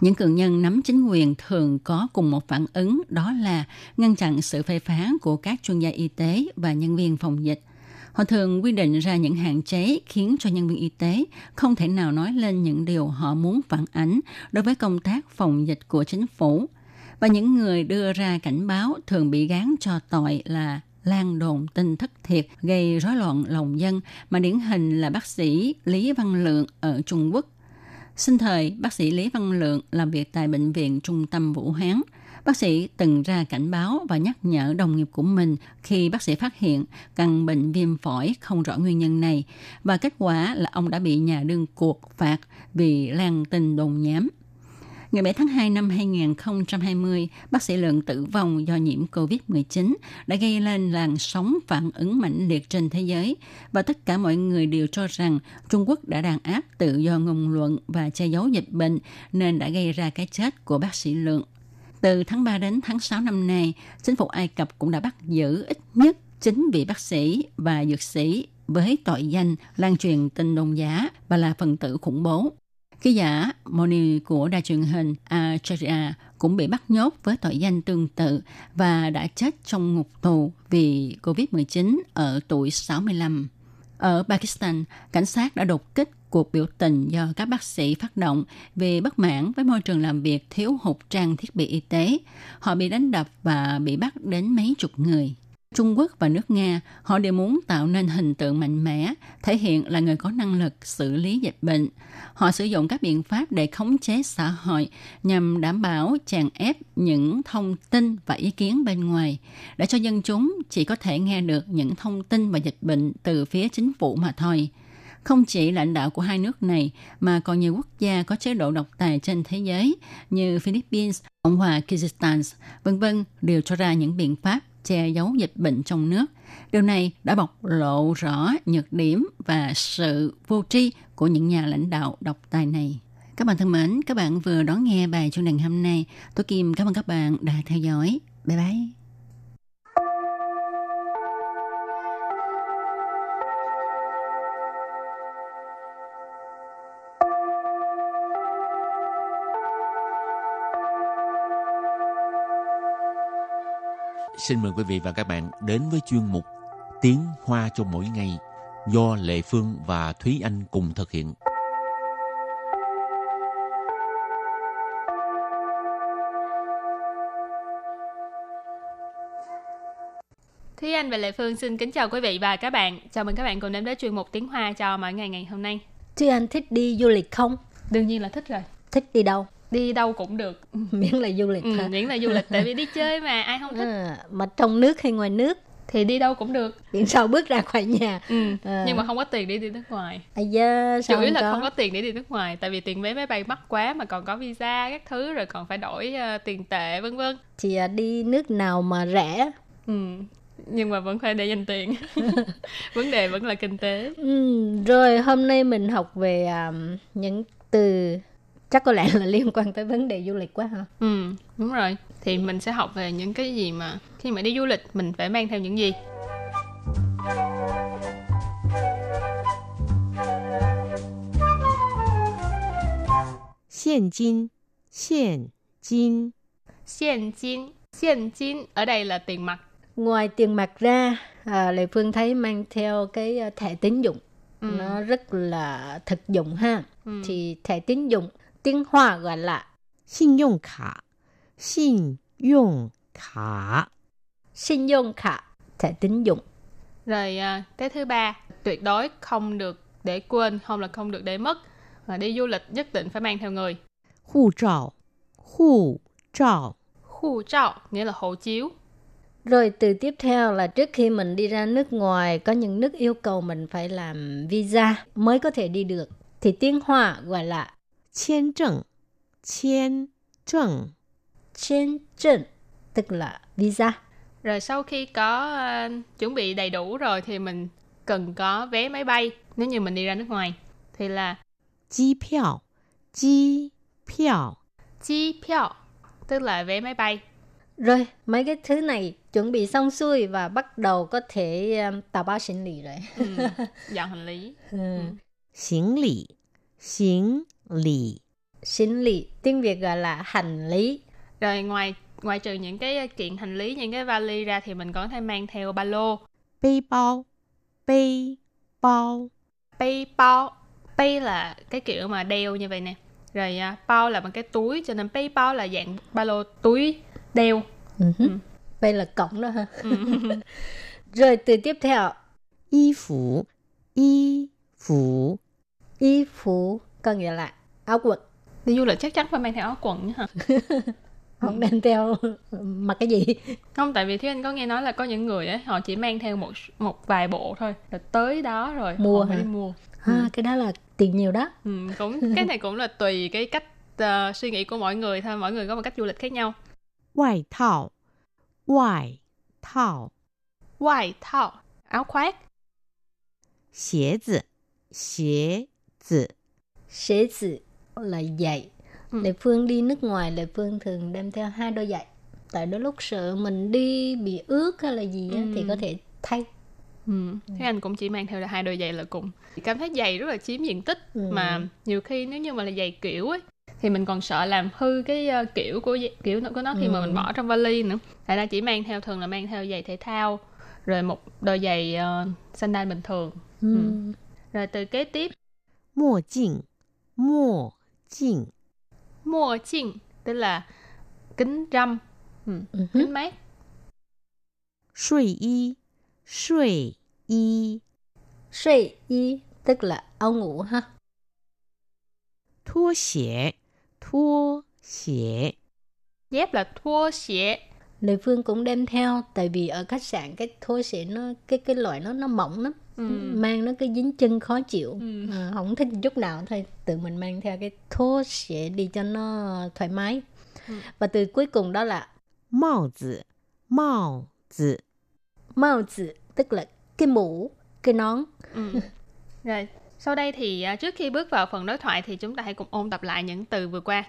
Những cường nhân nắm chính quyền thường có cùng một phản ứng đó là ngăn chặn sự phê phán của các chuyên gia y tế và nhân viên phòng dịch. Họ thường quy định ra những hạn chế khiến cho nhân viên y tế không thể nào nói lên những điều họ muốn phản ánh đối với công tác phòng dịch của chính phủ. Và những người đưa ra cảnh báo thường bị gán cho tội là lan đồn tin thất thiệt gây rối loạn lòng dân mà điển hình là bác sĩ Lý Văn Lượng ở Trung Quốc Sinh thời, bác sĩ Lý Văn Lượng làm việc tại Bệnh viện Trung tâm Vũ Hán. Bác sĩ từng ra cảnh báo và nhắc nhở đồng nghiệp của mình khi bác sĩ phát hiện căn bệnh viêm phổi không rõ nguyên nhân này. Và kết quả là ông đã bị nhà đương cuộc phạt vì lan tin đồn nhám. Ngày 7 tháng 2 năm 2020, bác sĩ Lượng tử vong do nhiễm COVID-19 đã gây lên làn sóng phản ứng mạnh liệt trên thế giới và tất cả mọi người đều cho rằng Trung Quốc đã đàn áp tự do ngôn luận và che giấu dịch bệnh nên đã gây ra cái chết của bác sĩ Lượng. Từ tháng 3 đến tháng 6 năm nay, chính phủ Ai Cập cũng đã bắt giữ ít nhất 9 vị bác sĩ và dược sĩ với tội danh lan truyền tin đồn giả và là phần tử khủng bố. Ký giả Moni của đài truyền hình Al Jazeera cũng bị bắt nhốt với tội danh tương tự và đã chết trong ngục tù vì COVID-19 ở tuổi 65. Ở Pakistan, cảnh sát đã đột kích cuộc biểu tình do các bác sĩ phát động vì bất mãn với môi trường làm việc thiếu hụt trang thiết bị y tế. Họ bị đánh đập và bị bắt đến mấy chục người. Trung Quốc và nước Nga, họ đều muốn tạo nên hình tượng mạnh mẽ, thể hiện là người có năng lực xử lý dịch bệnh. Họ sử dụng các biện pháp để khống chế xã hội nhằm đảm bảo chèn ép những thông tin và ý kiến bên ngoài, để cho dân chúng chỉ có thể nghe được những thông tin và dịch bệnh từ phía chính phủ mà thôi. Không chỉ lãnh đạo của hai nước này mà còn nhiều quốc gia có chế độ độc tài trên thế giới như Philippines, Cộng hòa Kyrgyzstan, vân vân đều cho ra những biện pháp che giấu dịch bệnh trong nước. Điều này đã bộc lộ rõ nhược điểm và sự vô tri của những nhà lãnh đạo độc tài này. Các bạn thân mến, các bạn vừa đón nghe bài chuyên đề hôm nay. Tôi Kim cảm ơn các bạn đã theo dõi. Bye bye. Xin mời quý vị và các bạn đến với chuyên mục Tiếng Hoa cho mỗi ngày do Lệ Phương và Thúy Anh cùng thực hiện. Thúy Anh và Lệ Phương xin kính chào quý vị và các bạn. Chào mừng các bạn cùng đến với chuyên mục tiếng Hoa cho mỗi ngày ngày hôm nay. Thúy Anh thích đi du lịch không? Đương nhiên là thích rồi. Thích đi đâu? Đi đâu cũng được. Miễn là du lịch Ừ, hả? miễn là du lịch tại vì đi chơi mà ai không thích À, mà trong nước hay ngoài nước? thì đi đâu cũng được. Miễn sao bước ra khỏi nhà. Ừ. À. Nhưng mà không có tiền để đi nước ngoài. À sao Chủ yếu là có? không có tiền để đi nước ngoài tại vì tiền vé máy bay mắc quá mà còn có visa các thứ rồi còn phải đổi ờ, tiền tệ vân vân. Thì à, đi nước nào mà rẻ? Ừ. Nhưng mà vẫn phải để dành tiền. Vấn đề vẫn là kinh tế. Ừ, rồi hôm nay mình học về à, những từ chắc có lẽ là liên quan tới vấn đề du lịch quá hả ừ đúng rồi thì mình sẽ học về những cái gì mà khi mà đi du lịch mình phải mang theo những gì Hiện kim, hiện kim. Hiện kim, hiện kim ở đây là tiền mặt. Ngoài tiền mặt ra, à, Lệ Phương thấy mang theo cái à, thẻ tín dụng. Ừ. Nó rất là thực dụng ha. Ừ. Thì thẻ tín dụng tiếng Hoa gọi là 信用卡，信用卡， 信用卡, thẻ tín dụng. Rồi à, cái thứ ba, tuyệt đối không được để quên, không là không được để mất. Và đi du lịch nhất định phải mang theo người. 护照，护照， Khu trọ nghĩa là hộ chiếu. Rồi từ tiếp theo là trước khi mình đi ra nước ngoài, có những nước yêu cầu mình phải làm visa mới có thể đi được. Thì tiếng Hoa gọi là 签证，签证， 签证, tức là visa. Rồi sau khi có à, chuẩn bị đầy đủ rồi thì mình cần có vé máy bay nếu như mình đi ra nước ngoài. Thì là 机票，机票， chi票, tức là vé máy bay. Rồi, mấy cái thứ này chuẩn bị xong xuôi và bắt đầu có thể um, tàu bao hành lý rồi. Ừ, dọn hành lý. Ừ. 行李，行 lý xin lý, tiếng Việt gọi là hành lý. Rồi ngoài ngoài trừ những cái ờ, kiện hành lý, những cái vali ra thì mình còn có thể mang theo ba lô. Bi bao, bi bao. Bi bao, bi là cái kiểu mà đeo như vậy nè. Rồi à, bao là một cái túi, cho nên bi bao là dạng ba lô túi đeo. Uh-huh. Đây là cổng đó ha. Ừ. Rồi từ tiếp theo. Y phủ, y phủ. Y phủ có nghĩa là áo quần. Đi du lịch chắc chắn phải mang theo áo quần hả? Không ừ. đem theo mặc cái gì. Không tại vì thúy anh có nghe nói là có những người ấy họ chỉ mang theo một một vài bộ thôi rồi tới đó rồi mua họ phải đi mua. À, ừ. cái đó là tiền nhiều đó. Ừ, cũng cái này cũng là tùy cái cách uh, suy nghĩ của mọi người thôi mọi người có một cách du lịch khác nhau. Ngoại thảo. Ngoại thảo. Ngoại thảo. Áo khoác. Xế zi. Xế zi. Xế zi là giày. Ừ. Lệ Phương đi nước ngoài, Lệ Phương thường đem theo hai đôi giày. Tại đôi lúc sợ mình đi bị ướt hay là gì á, thì có thể thay. Ừ. Thế anh cũng chỉ mang theo là hai đôi giày là cùng. Cảm thấy giày rất là chiếm diện tích Ừ. mà nhiều khi nếu như mà là giày kiểu ấy thì mình còn sợ làm hư cái ờ, kiểu của kiểu của nó khi mà Ừ. mình bỏ trong vali nữa. Tại ra chỉ mang theo thường là mang theo giày thể thao rồi một đôi giày uh, sandal bình thường. Ừ. Rồi từ kế tiếp 墨镜，墨镜， mua chinh tức là kính râm, ừ. Ừ. kính mát. 睡衣，睡衣， Suy y tức là áo ngủ ha. 拖鞋，拖鞋， Dép là thua xie. Lệ Phương cũng đem theo tại vì ở khách sạn cái thô sẽ nó cái cái loại nó nó mỏng lắm ừ. mang nó cái dính chân khó chịu ừ. à, không thích chút nào thôi tự mình mang theo cái thô sẽ đi cho nó thoải mái ừ. và từ cuối cùng đó là mao tử mao tử mao tử tức là cái mũ cái nón ừ. rồi sau đây thì à, trước khi bước vào phần đối thoại thì chúng ta hãy cùng ôn tập lại những từ vừa qua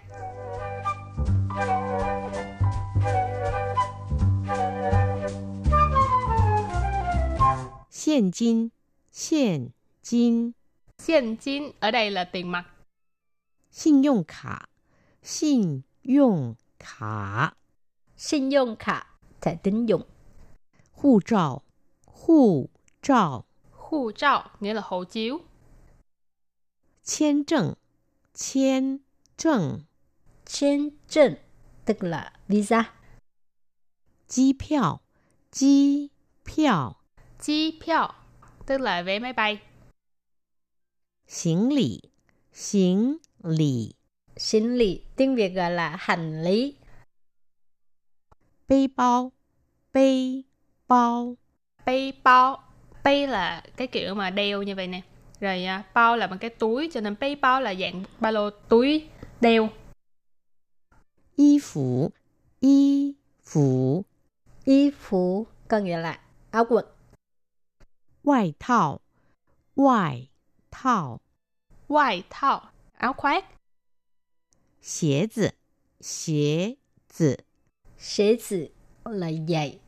现金，现金， Hiện金ở đây là tiền mặt. 信用卡，信用卡， 信用卡, thẻ tín dụng. 护照，护照， Khu trao nghĩa là hộ chiếu. 签证，签证， Trên trần tức là visa. 机票，机票， Chi票tức là vé máy bay. 行李，行李， Xin lì tiếng Việt gọi là hành lý. 背包，背包， Bay bao. Bay là cái kiểu mà đeo như vậy nè. Rồi à, bao là bằng cái túi cho nên bay bao là dạng ba lô túi đeo. 衣服，衣服， Y phủ có nghĩa là áo quần. Ngoại thảo. Ngoại thảo. Ngoại thảo. Áo khoác. Xế zi Xế zi Xế zi là giày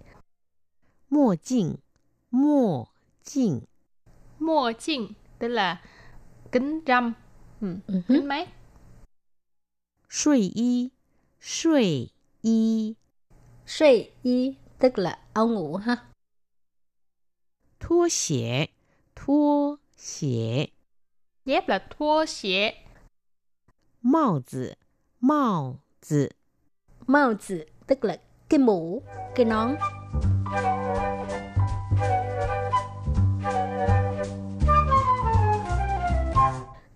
Mô chinh Mô chinh Mô chinh tức là kính râm. Ừ, ừ kính mát. Suy y Suy y Suy y tức là áo ngủ ha. 拖鞋，拖鞋， Dép là thua xie. 帽子，帽子， Mao tử tức là cái mũ, cái nón.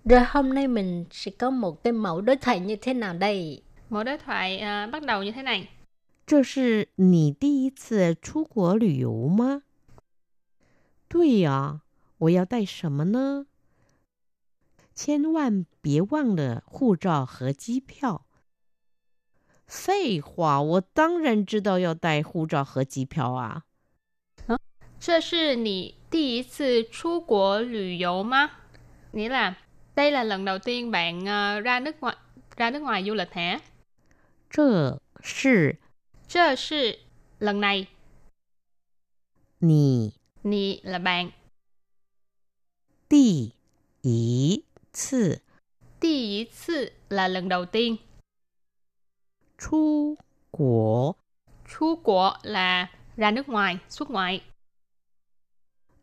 Rồi hôm nay mình sẽ có một cái mẫu đối thoại như thế nào đây? Mỗi đối thoại à, bắt đầu như thế này. 这是你第一次出国旅游吗？ 对呀，我要带什么呢？千万别忘了护照和机票。废话，我当然知道要带护照和机票啊。这是你第一次出国旅游吗? Nghĩa là đây là lần đầu tiên bạn à, ra nước ngoài ra nước ngoài du lịch hả? 这是这是 lần này, 你 nì là bạn, 第一次 đi ý次là lần đầu tiên, 出国 chu của là ra nước ngoài, xuất ngoại,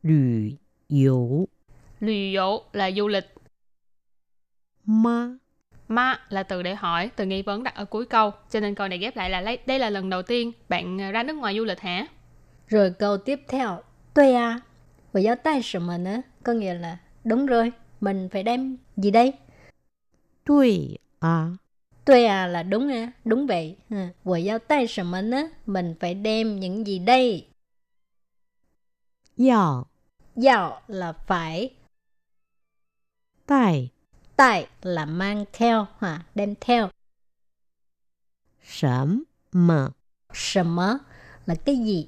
旅游 lùi dỗ là du lịch, 吗？ ma là từ để hỏi, từ nghi vấn đặt ở cuối câu, cho nên câu này ghép lại là lấy- đây là lần đầu tiên bạn à, ra nước ngoài du lịch hả? Rồi câu tiếp theo. 对呀、à, và giáo tay sự mà nữa có nghĩa là đúng rồi mình phải đem gì đây Tuy à Tuy à là đúng à, đúng vậy. Vừa giao tay sự mà nữa, mình phải đem những gì đây? Yào Yào là phải. Tài Tài là mang theo, ha, đem theo. Sẩm mà Sẩm là cái gì?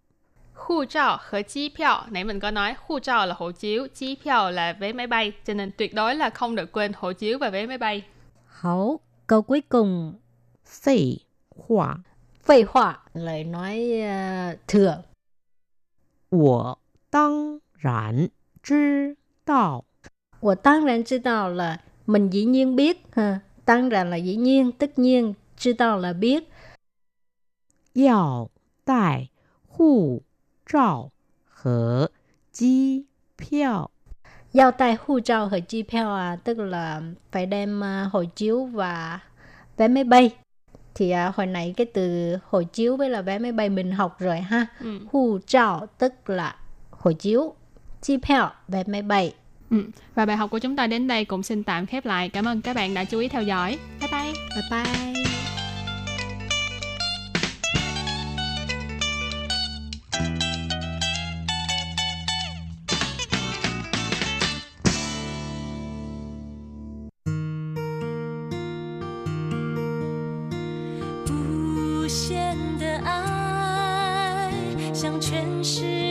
Khu trọ và chi piao. Nãy mình có nói khu trọ là hộ chiếu, chi piao là vé máy bay. Cho nên tuyệt đối là không được quên hộ chiếu và vé máy bay. Hảo, câu cuối cùng. Phì hoa. Phì hoa lời nói uh, thừa. Wo tăng rãn chứ đạo. Wo tăng rãn chứ đạo là mình dĩ nhiên biết. Ha. Tăng rãn là dĩ nhiên, tất nhiên. Chứ đạo là biết. Yào tài hù 照和机票。 Giao tay hu trao hơi chi票à, tức là phải đem à, hộ chiếu và vé máy bay. Thì à, hồi nãy cái từ hộ chiếu với là vé máy bay mình học rồi ha. Ừ. Hu trao tức là hộ chiếu, chi票, vé máy bay. Ừ. Và bài học của chúng ta đến đây cũng xin tạm khép lại. Cảm ơn các bạn đã chú ý theo dõi. Bye bye! Bye bye. “ 向全世界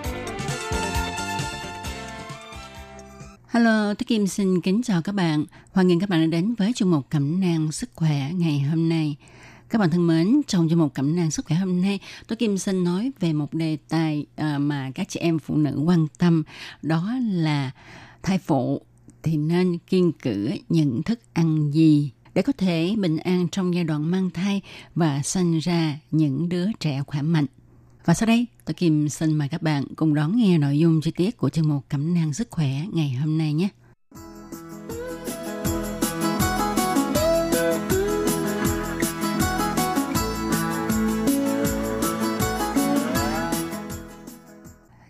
Hello, tôi Kim xin kính chào các bạn. Hoan nghênh các bạn đã đến với chương mục Cẩm nang sức khỏe ngày hôm nay. Các bạn thân mến, trong chương mục Cẩm nang sức khỏe hôm nay, tôi Kim xin nói về một đề tài ờ, mà các chị em phụ nữ quan tâm, đó là thai phụ thì nên kiên cử những thức ăn gì để có thể bình an trong giai đoạn mang thai và sinh ra những đứa trẻ khỏe mạnh. Và sau đây, tôi Kim xin mời các bạn cùng đón nghe nội dung chi tiết của chương mục Cẩm nang sức khỏe ngày hôm nay nhé.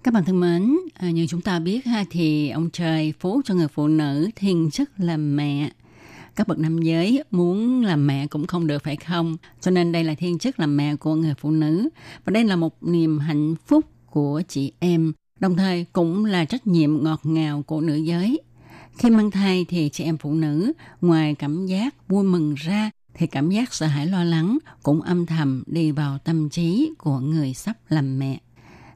Các bạn thân mến, à, như chúng ta biết ha thì ông trời phú cho người phụ nữ thiên chức làm mẹ. Các bậc nam giới muốn làm mẹ cũng không được, phải không? Cho nên đây là thiên chức làm mẹ của người phụ nữ. Và đây là một niềm hạnh phúc của chị em. Đồng thời cũng là trách nhiệm ngọt ngào của nữ giới. Khi mang thai thì chị em phụ nữ, ngoài cảm giác vui mừng ra, thì cảm giác sợ hãi lo lắng cũng âm thầm đi vào tâm trí của người sắp làm mẹ.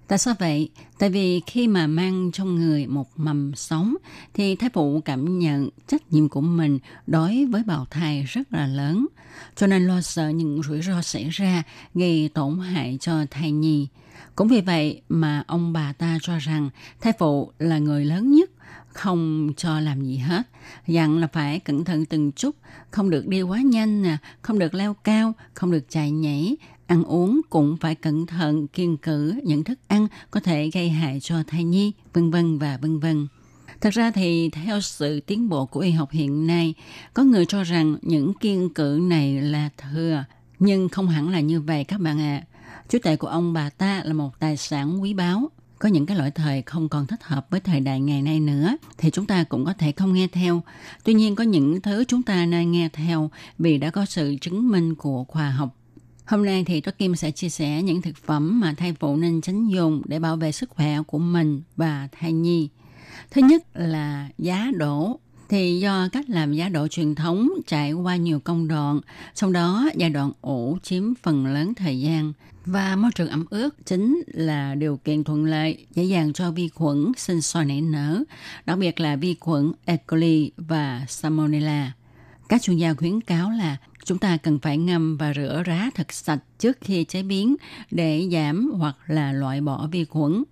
Tại sao vậy? Tại vì khi mà mang trong người một mầm sống thì thai phụ cảm nhận trách nhiệm của mình đối với bào thai rất là lớn. Cho nên lo sợ những rủi ro xảy ra gây tổn hại cho thai nhi. Cũng vì vậy mà ông bà ta cho rằng thai phụ là người lớn nhất không cho làm gì hết. Dặn là phải cẩn thận từng chút, không được đi quá nhanh nè, không được leo cao, không được chạy nhảy, ăn uống cũng phải cẩn thận kiêng cử những thức ăn có thể gây hại cho thai nhi, vân vân và vân vân. Thật ra thì theo sự tiến bộ của y học hiện nay, có người cho rằng những kiêng cử này là thừa, nhưng không hẳn là như vậy các bạn ạ. À. Chú tệ của ông bà ta là một tài sản quý báu. Có những cái loại thời không còn thích hợp với thời đại ngày nay nữa thì chúng ta cũng có thể không nghe theo. Tuy nhiên có những thứ chúng ta nên nghe theo vì đã có sự chứng minh của khoa học Hôm nay thì Trúc Kim sẽ chia sẻ những thực phẩm mà thai phụ nên tránh dùng để bảo vệ sức khỏe của mình và thai nhi. Thứ nhất là giá đổ. Thì do cách làm giá đổ truyền thống trải qua nhiều công đoạn, trong đó giai đoạn ủ chiếm phần lớn thời gian và môi trường ẩm ướt chính là điều kiện thuận lợi dễ dàng cho vi khuẩn sinh sôi nảy nở, đặc biệt là vi khuẩn E. coli và Salmonella. Các chuyên gia khuyến cáo là chúng ta cần phải ngâm và rửa rá thật sạch trước khi chế biến để giảm hoặc là loại bỏ vi khuẩn.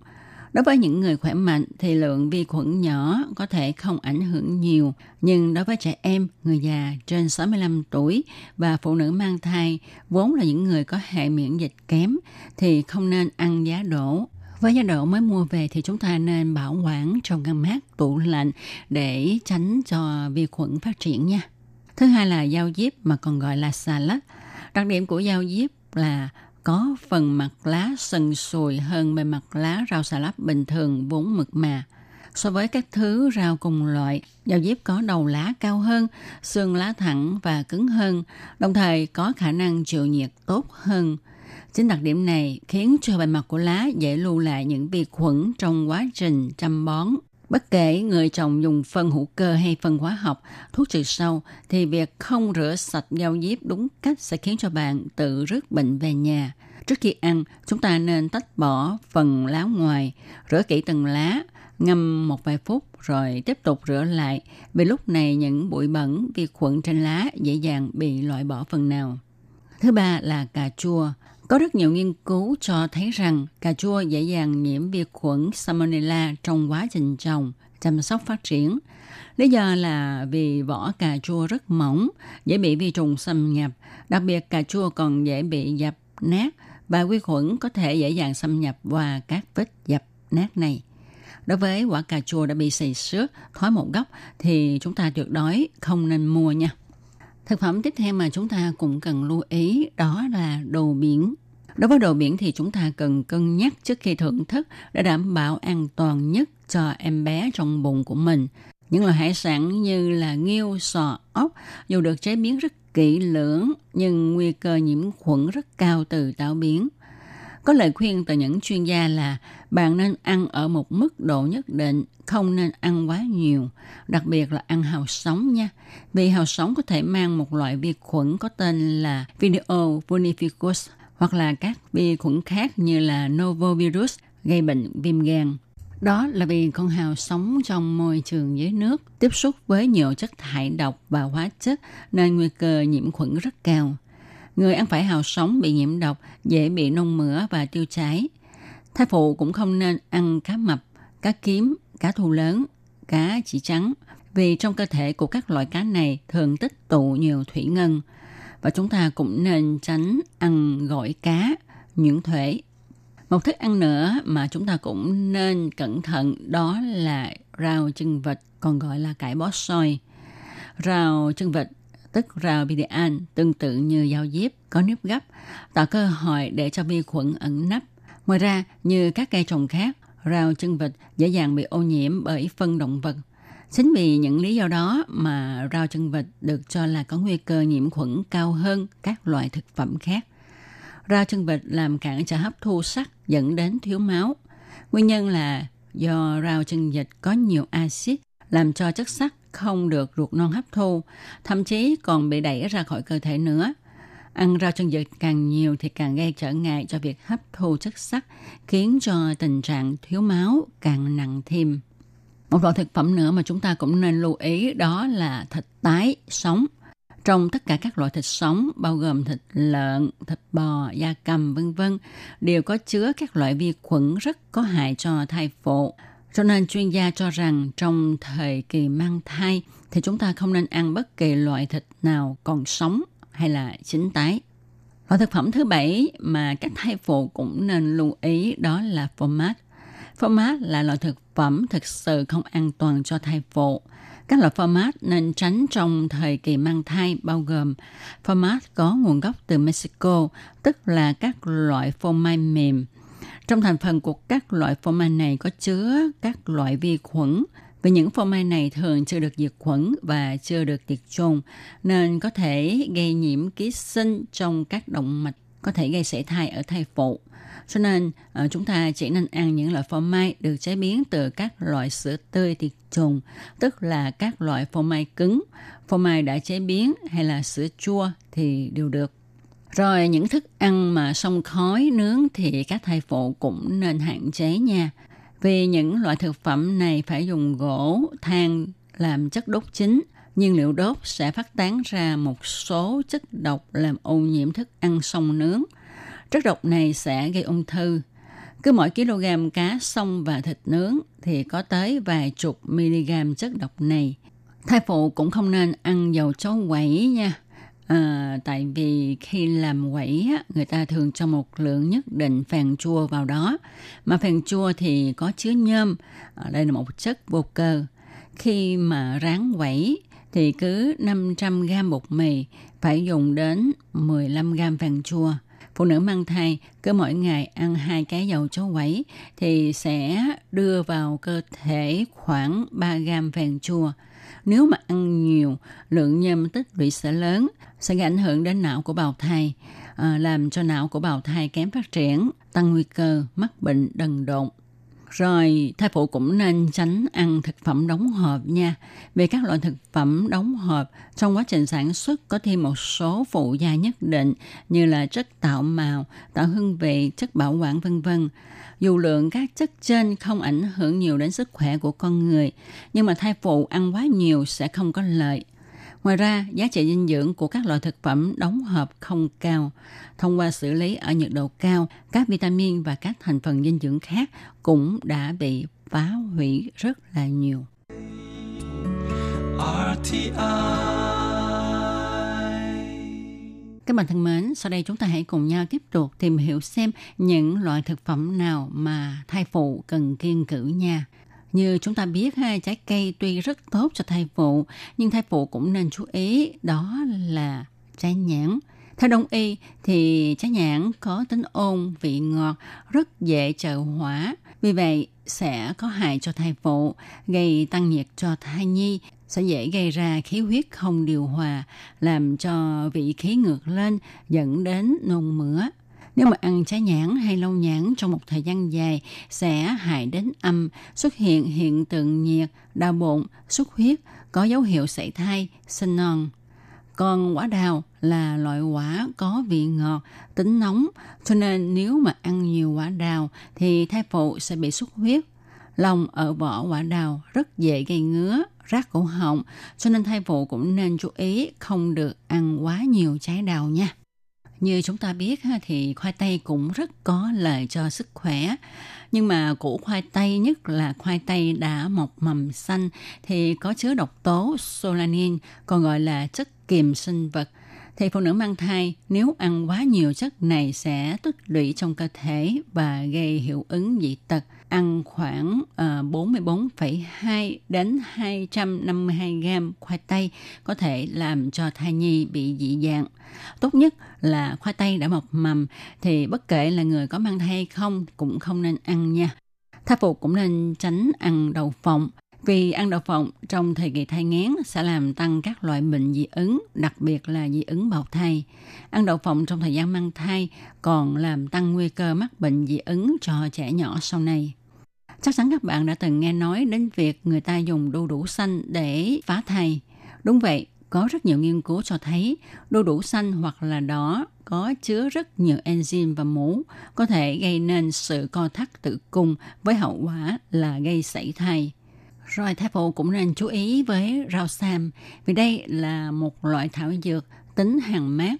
Đối với những người khỏe mạnh thì lượng vi khuẩn nhỏ có thể không ảnh hưởng nhiều, nhưng đối với trẻ em, người già trên 65 tuổi và phụ nữ mang thai vốn là những người có hệ miễn dịch kém thì không nên ăn giá đỗ. Với giá đỗ mới mua về thì chúng ta nên bảo quản trong ngăn mát, tủ lạnh để tránh cho vi khuẩn phát triển nha. Thứ hai là dao diếp mà còn gọi là xà lách Đặc điểm của dao diếp là có phần mặt lá sần sùi hơn bề mặt lá rau xà lách bình thường vốn mực mà. So với các thứ rau cùng loại, dao diếp có đầu lá cao hơn, xương lá thẳng và cứng hơn, đồng thời có khả năng chịu nhiệt tốt hơn. Chính đặc điểm này khiến cho bề mặt của lá dễ lưu lại những vi khuẩn trong quá trình chăm bón Bất kể người trồng dùng phân hữu cơ hay phân hóa học, thuốc trừ sâu, thì việc không rửa sạch rau diếp đúng cách sẽ khiến cho bạn tự rước bệnh về nhà. Trước khi ăn, chúng ta nên tách bỏ phần lá ngoài, rửa kỹ từng lá, ngâm một vài phút rồi tiếp tục rửa lại. Vì lúc này những bụi bẩn, vi khuẩn trên lá dễ dàng bị loại bỏ phần nào. Thứ ba là cà chua. Có rất nhiều nghiên cứu cho thấy rằng cà chua dễ dàng nhiễm vi khuẩn Salmonella trong quá trình trồng, chăm sóc phát triển. Lý do là vì vỏ cà chua rất mỏng, dễ bị vi trùng xâm nhập. Đặc biệt cà chua còn dễ bị dập nát và vi khuẩn có thể dễ dàng xâm nhập qua các vết dập nát này. Đối với quả cà chua đã bị xì xước, thói một góc thì chúng ta tuyệt đối không nên mua nha. Thực phẩm tiếp theo mà chúng ta cũng cần lưu ý đó là đồ biển. Đối với đồ biển thì chúng ta cần cân nhắc trước khi thưởng thức để đảm bảo an toàn nhất cho em bé trong bụng của mình. Những loại hải sản như là nghêu, sò, ốc dù được chế biến rất kỹ lưỡng nhưng nguy cơ nhiễm khuẩn rất cao từ tảo biển. Có lời khuyên từ những chuyên gia là bạn nên ăn ở một mức độ nhất định, không nên ăn quá nhiều, đặc biệt là ăn hào sống nha. Vì hào sống có thể mang một loại vi khuẩn có tên là Video vulnificus hoặc là các vi khuẩn khác như là Novovirus gây bệnh viêm gan. Đó là vì con hào sống trong môi trường dưới nước, tiếp xúc với nhiều chất thải độc và hóa chất nên nguy cơ nhiễm khuẩn rất cao. Người ăn phải hào sống bị nhiễm độc dễ bị nôn mửa và tiêu chảy. Thai phụ cũng không nên ăn cá mập, cá kiếm, cá thu lớn, cá chỉ trắng vì trong cơ thể của các loại cá này thường tích tụ nhiều thủy ngân và chúng ta cũng nên tránh ăn gỏi cá, những thuế. Một thức ăn nữa mà chúng ta cũng nên cẩn thận đó là rau chân vịt còn gọi là cải bó xôi. Rau chân vịt tức Raubidean, tương tự như dao diếp có nếp gấp, tạo cơ hội để cho vi khuẩn ẩn nấp. Ngoài ra, như các cây trồng khác, rau chân vịt dễ dàng bị ô nhiễm bởi phân động vật. Chính vì những lý do đó mà rau chân vịt được cho là có nguy cơ nhiễm khuẩn cao hơn các loại thực phẩm khác. Rau chân vịt làm cản trở hấp thu sắt dẫn đến thiếu máu. Nguyên nhân là do rau chân vịt có nhiều axit làm cho chất sắt không được ruột non hấp thu, thậm chí còn bị đẩy ra khỏi cơ thể nữa. Ăn rau chân vịt càng nhiều thì càng gây trở ngại cho việc hấp thu chất sắt, khiến cho tình trạng thiếu máu càng nặng thêm. Một loại thực phẩm nữa mà chúng ta cũng nên lưu ý đó là thịt tái sống. Trong tất cả các loại thịt sống bao gồm thịt lợn, thịt bò, da cầm vân vân đều có chứa các loại vi khuẩn rất có hại cho thai phụ. Cho nên chuyên gia cho rằng trong thời kỳ mang thai thì chúng ta không nên ăn bất kỳ loại thịt nào còn sống hay là chín tái. Loại thực phẩm thứ bảy mà các thai phụ cũng nên lưu ý đó là phô mát. Phô mát là loại thực phẩm thực sự không an toàn cho thai phụ. Các loại phô mát nên tránh trong thời kỳ mang thai bao gồm phô mát có nguồn gốc từ Mexico, tức là các loại phô mai mềm. Trong thành phần của các loại phô mai này có chứa các loại vi khuẩn, vì những phô mai này thường chưa được diệt khuẩn và chưa được tiệt trùng, nên có thể gây nhiễm ký sinh trong các động mạch, có thể gây sảy thai ở thai phụ. Cho nên ờ, chúng ta chỉ nên ăn những loại phô mai được chế biến từ các loại sữa tươi tiệt trùng, tức là các loại phô mai cứng, phô mai đã chế biến hay là sữa chua thì đều được. Rồi những thức ăn mà sông khói nướng thì các thai phụ cũng nên hạn chế nha. Vì những loại thực phẩm này phải dùng gỗ, than làm chất đốt chính, nhiên liệu đốt sẽ phát tán ra một số chất độc làm ô nhiễm thức ăn sông nướng. Chất độc này sẽ gây ung thư. Cứ mỗi kg cá sông và thịt nướng thì có tới vài chục mg chất độc này. Thai phụ cũng không nên ăn dầu chấu quẩy nha. À, tại vì khi làm quẩy á, người ta thường cho một lượng nhất định phèn chua vào đó. Mà phèn chua thì có chứa nhôm à, đây là một chất vô cơ. Khi mà rán quẩy thì cứ 500 gram bột mì phải dùng đến 15 gram phèn chua. Phụ nữ mang thai cứ mỗi ngày ăn hai cái dầu chấu quẩy thì sẽ đưa vào cơ thể khoảng 3 gram phèn chua nếu mà ăn nhiều, lượng nhôm tích lũy sẽ lớn, sẽ gây ảnh hưởng đến não của bào thai, à, làm cho não của bào thai kém phát triển, tăng nguy cơ mắc bệnh đần độn. Rồi thai phụ cũng nên tránh ăn thực phẩm đóng hộp nha. Vì các loại thực phẩm đóng hộp trong quá trình sản xuất có thêm một số phụ gia nhất định như là chất tạo màu, tạo hương vị, chất bảo quản vân vân. Dù lượng các chất trên không ảnh hưởng nhiều đến sức khỏe của con người, nhưng mà thai phụ ăn quá nhiều sẽ không có lợi. Ngoài ra, giá trị dinh dưỡng của các loại thực phẩm đóng hộp không cao. Thông qua xử lý ở nhiệt độ cao, các vitamin và các thành phần dinh dưỡng khác cũng đã bị phá hủy rất là nhiều. Các bạn thân mến, sau đây chúng ta hãy cùng nhau tiếp tục tìm hiểu xem những loại thực phẩm nào mà thai phụ cần kiêng cữ nha. Như chúng ta biết ha, trái cây tuy rất tốt cho thai phụ, nhưng thai phụ cũng nên chú ý đó là trái nhãn. Theo đông y thì trái nhãn có tính ôn, vị ngọt, rất dễ trợ hỏa. Vì vậy sẽ có hại cho thai phụ, gây tăng nhiệt cho thai nhi, sẽ dễ gây ra khí huyết không điều hòa, làm cho vị khí ngược lên, dẫn đến nôn mửa. Nếu mà ăn trái nhãn hay lâu nhãn trong một thời gian dài sẽ hại đến âm, xuất hiện hiện tượng nhiệt, đau bụng, xuất huyết, có dấu hiệu sảy thai, sinh non. Còn quả đào là loại quả có vị ngọt, tính nóng, cho nên nếu mà ăn nhiều quả đào thì thai phụ sẽ bị xuất huyết. Lòng ở vỏ quả đào rất dễ gây ngứa, rát cổ họng, cho nên thai phụ cũng nên chú ý không được ăn quá nhiều trái đào nha. Như chúng ta biết thì khoai tây cũng rất có lợi cho sức khỏe. Nhưng mà củ khoai tây nhất là khoai tây đã mọc mầm xanh thì có chứa độc tố solanin, còn gọi là chất kiềm sinh vật. Thì phụ nữ mang thai nếu ăn quá nhiều chất này sẽ tích lũy trong cơ thể và gây hiệu ứng dị tật. Ăn khoảng ờ, uh, 44,2 đến 252 gram khoai tây có thể làm cho thai nhi bị dị dạng. Tốt nhất là khoai tây đã mọc mầm thì bất kể là người có mang thai hay không cũng không nên ăn nha. Thai phụ cũng nên tránh ăn đậu phộng vì ăn đậu phộng trong thời kỳ thai nghén sẽ làm tăng các loại bệnh dị ứng, đặc biệt là dị ứng bào thai. Ăn đậu phộng trong thời gian mang thai còn làm tăng nguy cơ mắc bệnh dị ứng cho trẻ nhỏ sau này. Chắc chắn các bạn đã từng nghe nói đến việc người ta dùng đu đủ xanh để phá thai. Đúng vậy, có rất nhiều nghiên cứu cho thấy đu đủ xanh hoặc là đỏ có chứa rất nhiều enzyme và mũ có thể gây nên sự co thắt tử cung với hậu quả là gây sảy thai. Rồi thai phụ cũng nên chú ý với rau sam vì đây là một loại thảo dược tính hàng mát.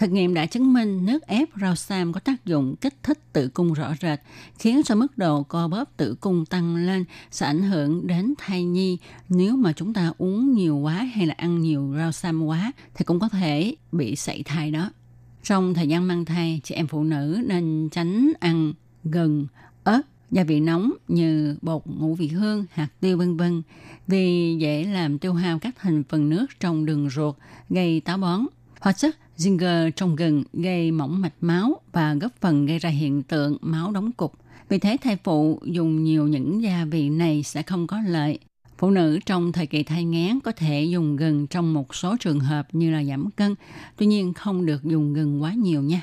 Thực nghiệm đã chứng minh nước ép rau sam có tác dụng kích thích tử cung rõ rệt, khiến cho mức độ co bóp tử cung tăng lên sẽ ảnh hưởng đến thai nhi. Nếu mà chúng ta uống nhiều quá hay là ăn nhiều rau sam quá thì cũng có thể bị sảy thai đó. Trong thời gian mang thai, chị em phụ nữ nên tránh ăn gừng, ớt, gia vị nóng như bột ngũ vị hương, hạt tiêu vân vân vì dễ làm tiêu hao các thành phần nước trong đường ruột, gây táo bón. hoặc chất Zinger trong gừng gây mỏng mạch máu và góp phần gây ra hiện tượng máu đóng cục. Vì thế thai phụ dùng nhiều những gia vị này sẽ không có lợi. Phụ nữ trong thời kỳ thai nghén có thể dùng gừng trong một số trường hợp như là giảm cân, tuy nhiên không được dùng gừng quá nhiều nha.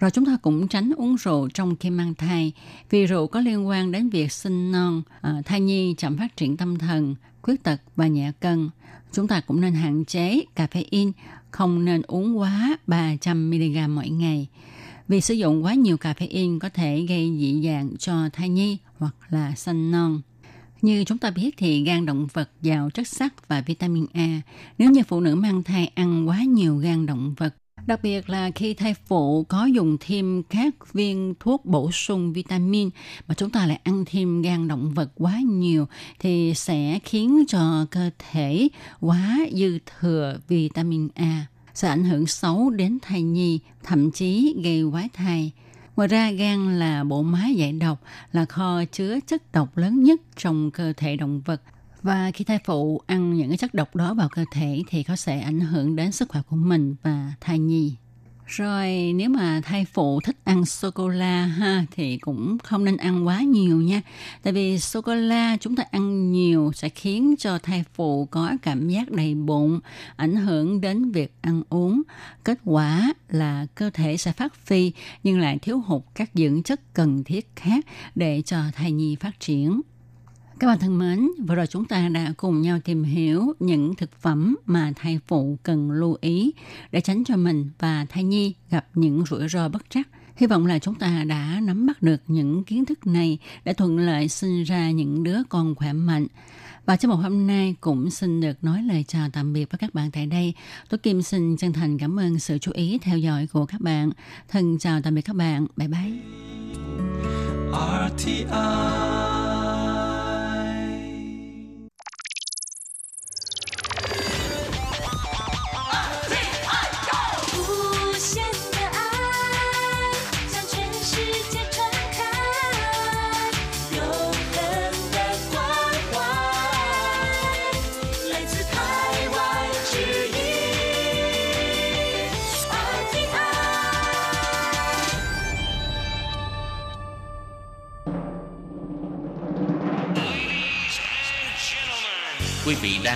Rồi chúng ta cũng tránh uống rượu trong khi mang thai, vì rượu có liên quan đến việc sinh non, à, thai nhi chậm phát triển tâm thần, khuyết tật và nhẹ cân. Chúng ta cũng nên hạn chế caffeine, không nên uống quá 300mg mỗi ngày. Vì sử dụng quá nhiều caffeine có thể gây dị dạng cho thai nhi hoặc là sanh non. Như chúng ta biết thì gan động vật giàu chất sắt và vitamin A. Nếu như phụ nữ mang thai ăn quá nhiều gan động vật Đặc biệt là khi thai phụ có dùng thêm các viên thuốc bổ sung vitamin mà chúng ta lại ăn thêm gan động vật quá nhiều thì sẽ khiến cho cơ thể quá dư thừa vitamin A sẽ ảnh hưởng xấu đến thai nhi, thậm chí gây quái thai. Ngoài ra, gan là bộ máy giải độc, là kho chứa chất độc lớn nhất trong cơ thể động vật và khi thai phụ ăn những cái chất độc đó vào cơ thể thì có sẽ ảnh hưởng đến sức khỏe của mình và thai nhi. Rồi nếu mà thai phụ thích ăn sô cô la ha thì cũng không nên ăn quá nhiều nha. Tại vì sô cô la chúng ta ăn nhiều sẽ khiến cho thai phụ có cảm giác đầy bụng, ảnh hưởng đến việc ăn uống. Kết quả là cơ thể sẽ phát phi nhưng lại thiếu hụt các dưỡng chất cần thiết khác để cho thai nhi phát triển. Các bạn thân mến, vừa rồi chúng ta đã cùng nhau tìm hiểu những thực phẩm mà thai phụ cần lưu ý để tránh cho mình và thai nhi gặp những rủi ro bất trắc. Hy vọng là chúng ta đã nắm bắt được những kiến thức này để thuận lợi sinh ra những đứa con khỏe mạnh. Và trong một hôm nay cũng xin được nói lời chào tạm biệt với các bạn tại đây. Tôi Kim xin chân thành cảm ơn sự chú ý theo dõi của các bạn. Thân chào tạm biệt các bạn. Bye bye. RTI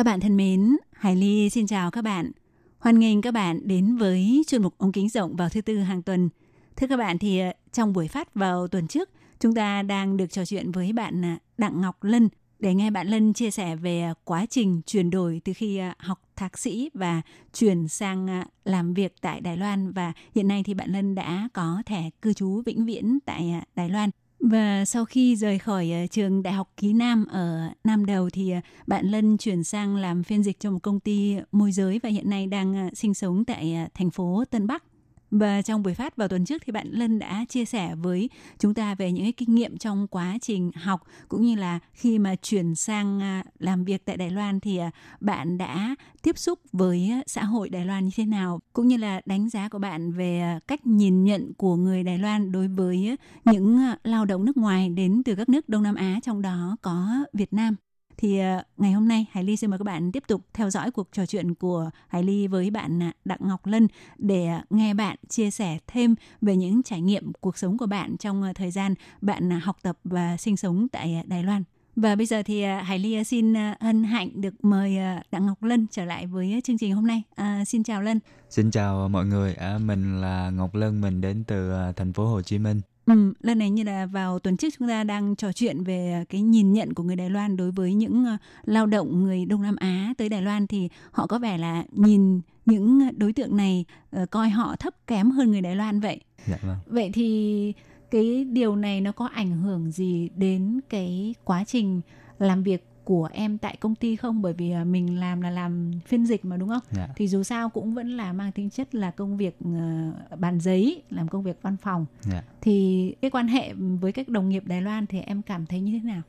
Các bạn thân mến, Hải Ly xin chào các bạn. Hoan nghênh các bạn đến với chuyên mục ống kính rộng vào thứ tư hàng tuần. Thưa các bạn thì ờ, trong buổi phát vào tuần trước, chúng ta đang được trò chuyện với bạn à, Đặng Ngọc Lân để nghe bạn Lân chia sẻ về à, quá trình chuyển đổi từ khi à, học thạc sĩ và chuyển sang làm việc tại Đài Loan và hiện nay thì bạn Lân đã có thẻ cư trú vĩnh viễn tại Đài Loan. Và sau khi rời khỏi ờ, trường Đại học Ký Nam ở Nam Đầu thì ờ, bạn Lân chuyển sang làm phiên dịch cho một công ty môi giới và hiện nay đang ờ, sinh sống tại thành phố Tân Bắc. Và trong buổi phát vào tuần trước thì bạn Lân đã chia sẻ với chúng ta về những cái kinh nghiệm trong quá trình học, cũng như là khi mà chuyển sang à, làm việc tại Đài Loan thì à, bạn đã tiếp xúc với xã hội Đài Loan như thế nào, cũng như là đánh giá của bạn về à, cách nhìn nhận của người Đài Loan đối với những lao động nước ngoài đến từ các nước Đông Nam Á, trong đó có Việt Nam. Thì ờ, ngày hôm nay Hải Ly xin mời các bạn tiếp tục theo dõi cuộc trò chuyện của Hải Ly với bạn à, Đặng Ngọc Lân để à, nghe bạn chia sẻ thêm về những trải nghiệm cuộc sống của bạn trong ờ, thời gian bạn à, học tập và sinh sống tại Đài Loan. Và bây giờ thì Hải Ly xin hân hạnh được mời Đặng Ngọc Lân trở lại với chương trình hôm nay. À, xin chào Lân. Xin chào mọi người, à, mình là Ngọc Lân, mình đến từ thành phố Hồ Chí Minh. Ừ, lần này như là vào tuần trước chúng ta đang trò chuyện về cái nhìn nhận của người Đài Loan đối với những ờ, lao động người Đông Nam Á tới Đài Loan thì họ có vẻ là nhìn những đối tượng này ờ, coi họ thấp kém hơn người Đài Loan vậy. Dạ vâng. Vậy thì cái điều này nó có ảnh hưởng gì đến cái quá trình làm việc của em tại công ty không? Bởi vì ờ, mình làm là làm phiên dịch mà đúng không? Dạ. Thì dù sao cũng vẫn là mang tính chất là công việc ờ, bàn giấy, làm công việc văn phòng Dạ. thì cái quan hệ với các đồng nghiệp Đài Loan thì em cảm thấy như thế nào?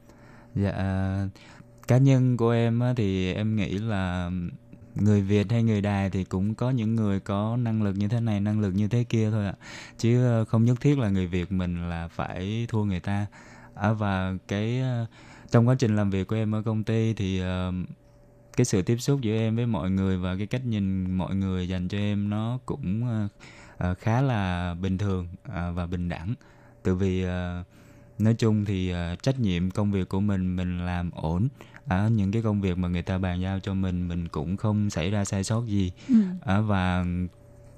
Dạ, à, cá nhân của em thì em nghĩ là người Việt hay người Đài thì cũng có những người có năng lực như thế này, năng lực như thế kia thôi ạ. Chứ ờ, không nhất thiết là người Việt mình là phải thua người ta. À, và cái ờ, trong quá trình làm việc của em ở công ty thì ờ, cái sự tiếp xúc giữa em với mọi người và cái cách nhìn mọi người dành cho em nó cũng ờ, ờ, khá là bình thường và bình đẳng. Từ vì nói chung thì trách nhiệm công việc của mình mình làm ổn ở những cái công việc mà người ta bàn giao cho mình mình cũng không xảy ra sai sót gì Ừ. Ờ, và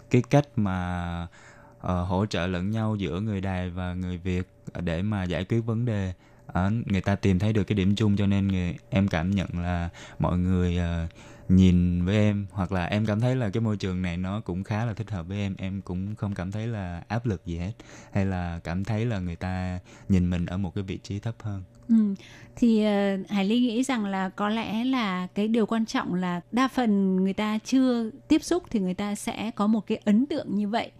cái cách mà ờ, hỗ trợ lẫn nhau giữa người Đài và người Việt để mà giải quyết vấn đề Ờ, người ta tìm thấy được cái điểm chung cho nên người, em cảm nhận là mọi người ờ, nhìn với em hoặc là em cảm thấy là cái môi trường này nó cũng khá là thích hợp với em em cũng không cảm thấy là áp lực gì hết hay là cảm thấy là người ta nhìn mình ở một cái vị trí thấp hơn Ừ. Thì ờ, Hải Ly nghĩ rằng là có lẽ là cái điều quan trọng là đa phần người ta chưa tiếp xúc thì người ta sẽ có một cái ấn tượng như vậy.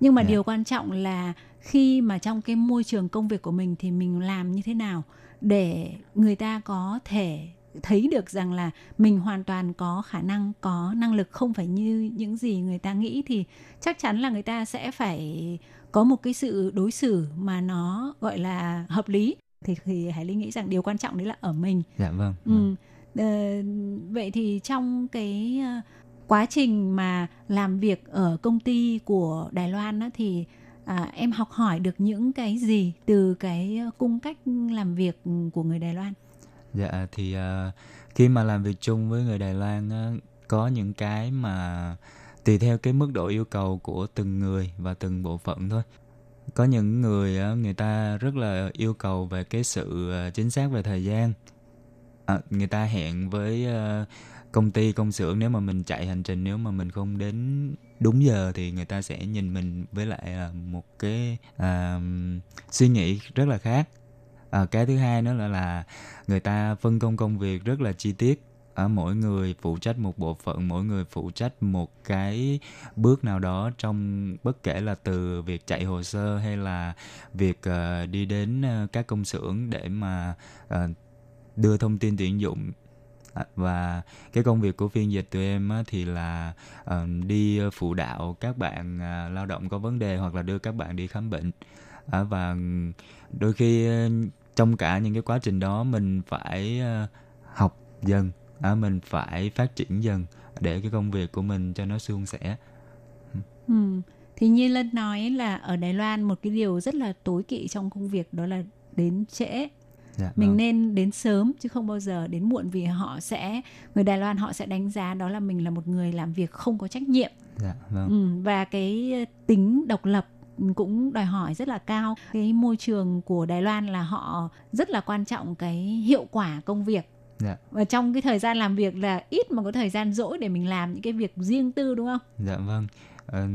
Nhưng mà Dạ. điều quan trọng là khi mà trong cái môi trường công việc của mình thì mình làm như thế nào để người ta có thể thấy được rằng là mình hoàn toàn có khả năng có năng lực không phải như những gì người ta nghĩ thì chắc chắn là người ta sẽ phải có một cái sự đối xử mà nó gọi là hợp lý. Thì thì Hải Linh nghĩ rằng điều quan trọng đấy là ở mình. Dạ vâng Ừ. Ờ, vậy thì trong cái ờ, quá trình mà làm việc ở công ty của Đài Loan á, thì à, em học hỏi được những cái gì từ cái ờ, cung cách làm việc của người Đài Loan? Dạ thì uh, khi mà làm việc chung với người Đài Loan uh, có những cái mà tùy theo cái mức độ yêu cầu của từng người và từng bộ phận thôi. Có những người uh, người ta rất là yêu cầu về cái sự uh, chính xác về thời gian. À, người ta hẹn với uh, công ty công xưởng nếu mà mình chạy hành trình nếu mà mình không đến đúng giờ thì người ta sẽ nhìn mình với lại là một cái uh, suy nghĩ rất là khác. À, cái thứ hai nữa là là người ta phân công công việc rất là chi tiết ở mỗi người phụ trách một bộ phận mỗi người phụ trách một cái bước nào đó trong bất kể là từ việc chạy hồ sơ hay là việc uh, đi đến uh, các công xưởng để mà uh, đưa thông tin tuyển dụng và cái công việc của phiên dịch tụi em á, thì là ờ, đi phụ đạo các bạn uh, lao động có vấn đề hoặc là đưa các bạn đi khám bệnh À, và đôi khi ờ, trong cả những cái quá trình đó mình phải uh, học dần à, mình phải phát triển dần để cái công việc của mình cho nó suôn sẻ Ừ. Thì như Lân nói là ở Đài Loan một cái điều rất là tối kỵ trong công việc đó là đến trễ dạ, Mình vâng. nên đến sớm chứ không bao giờ đến muộn vì họ sẽ người Đài Loan họ sẽ đánh giá đó là mình là một người làm việc không có trách nhiệm. dạ, vâng. Ừ, và cái ờ, tính độc lập cũng đòi hỏi rất là cao. Cái môi trường của Đài Loan là họ rất là quan trọng cái hiệu quả công việc. Dạ. Và trong cái thời gian làm việc là ít mà có thời gian rỗi để mình làm những cái việc riêng tư đúng không? Dạ vâng. Ờ,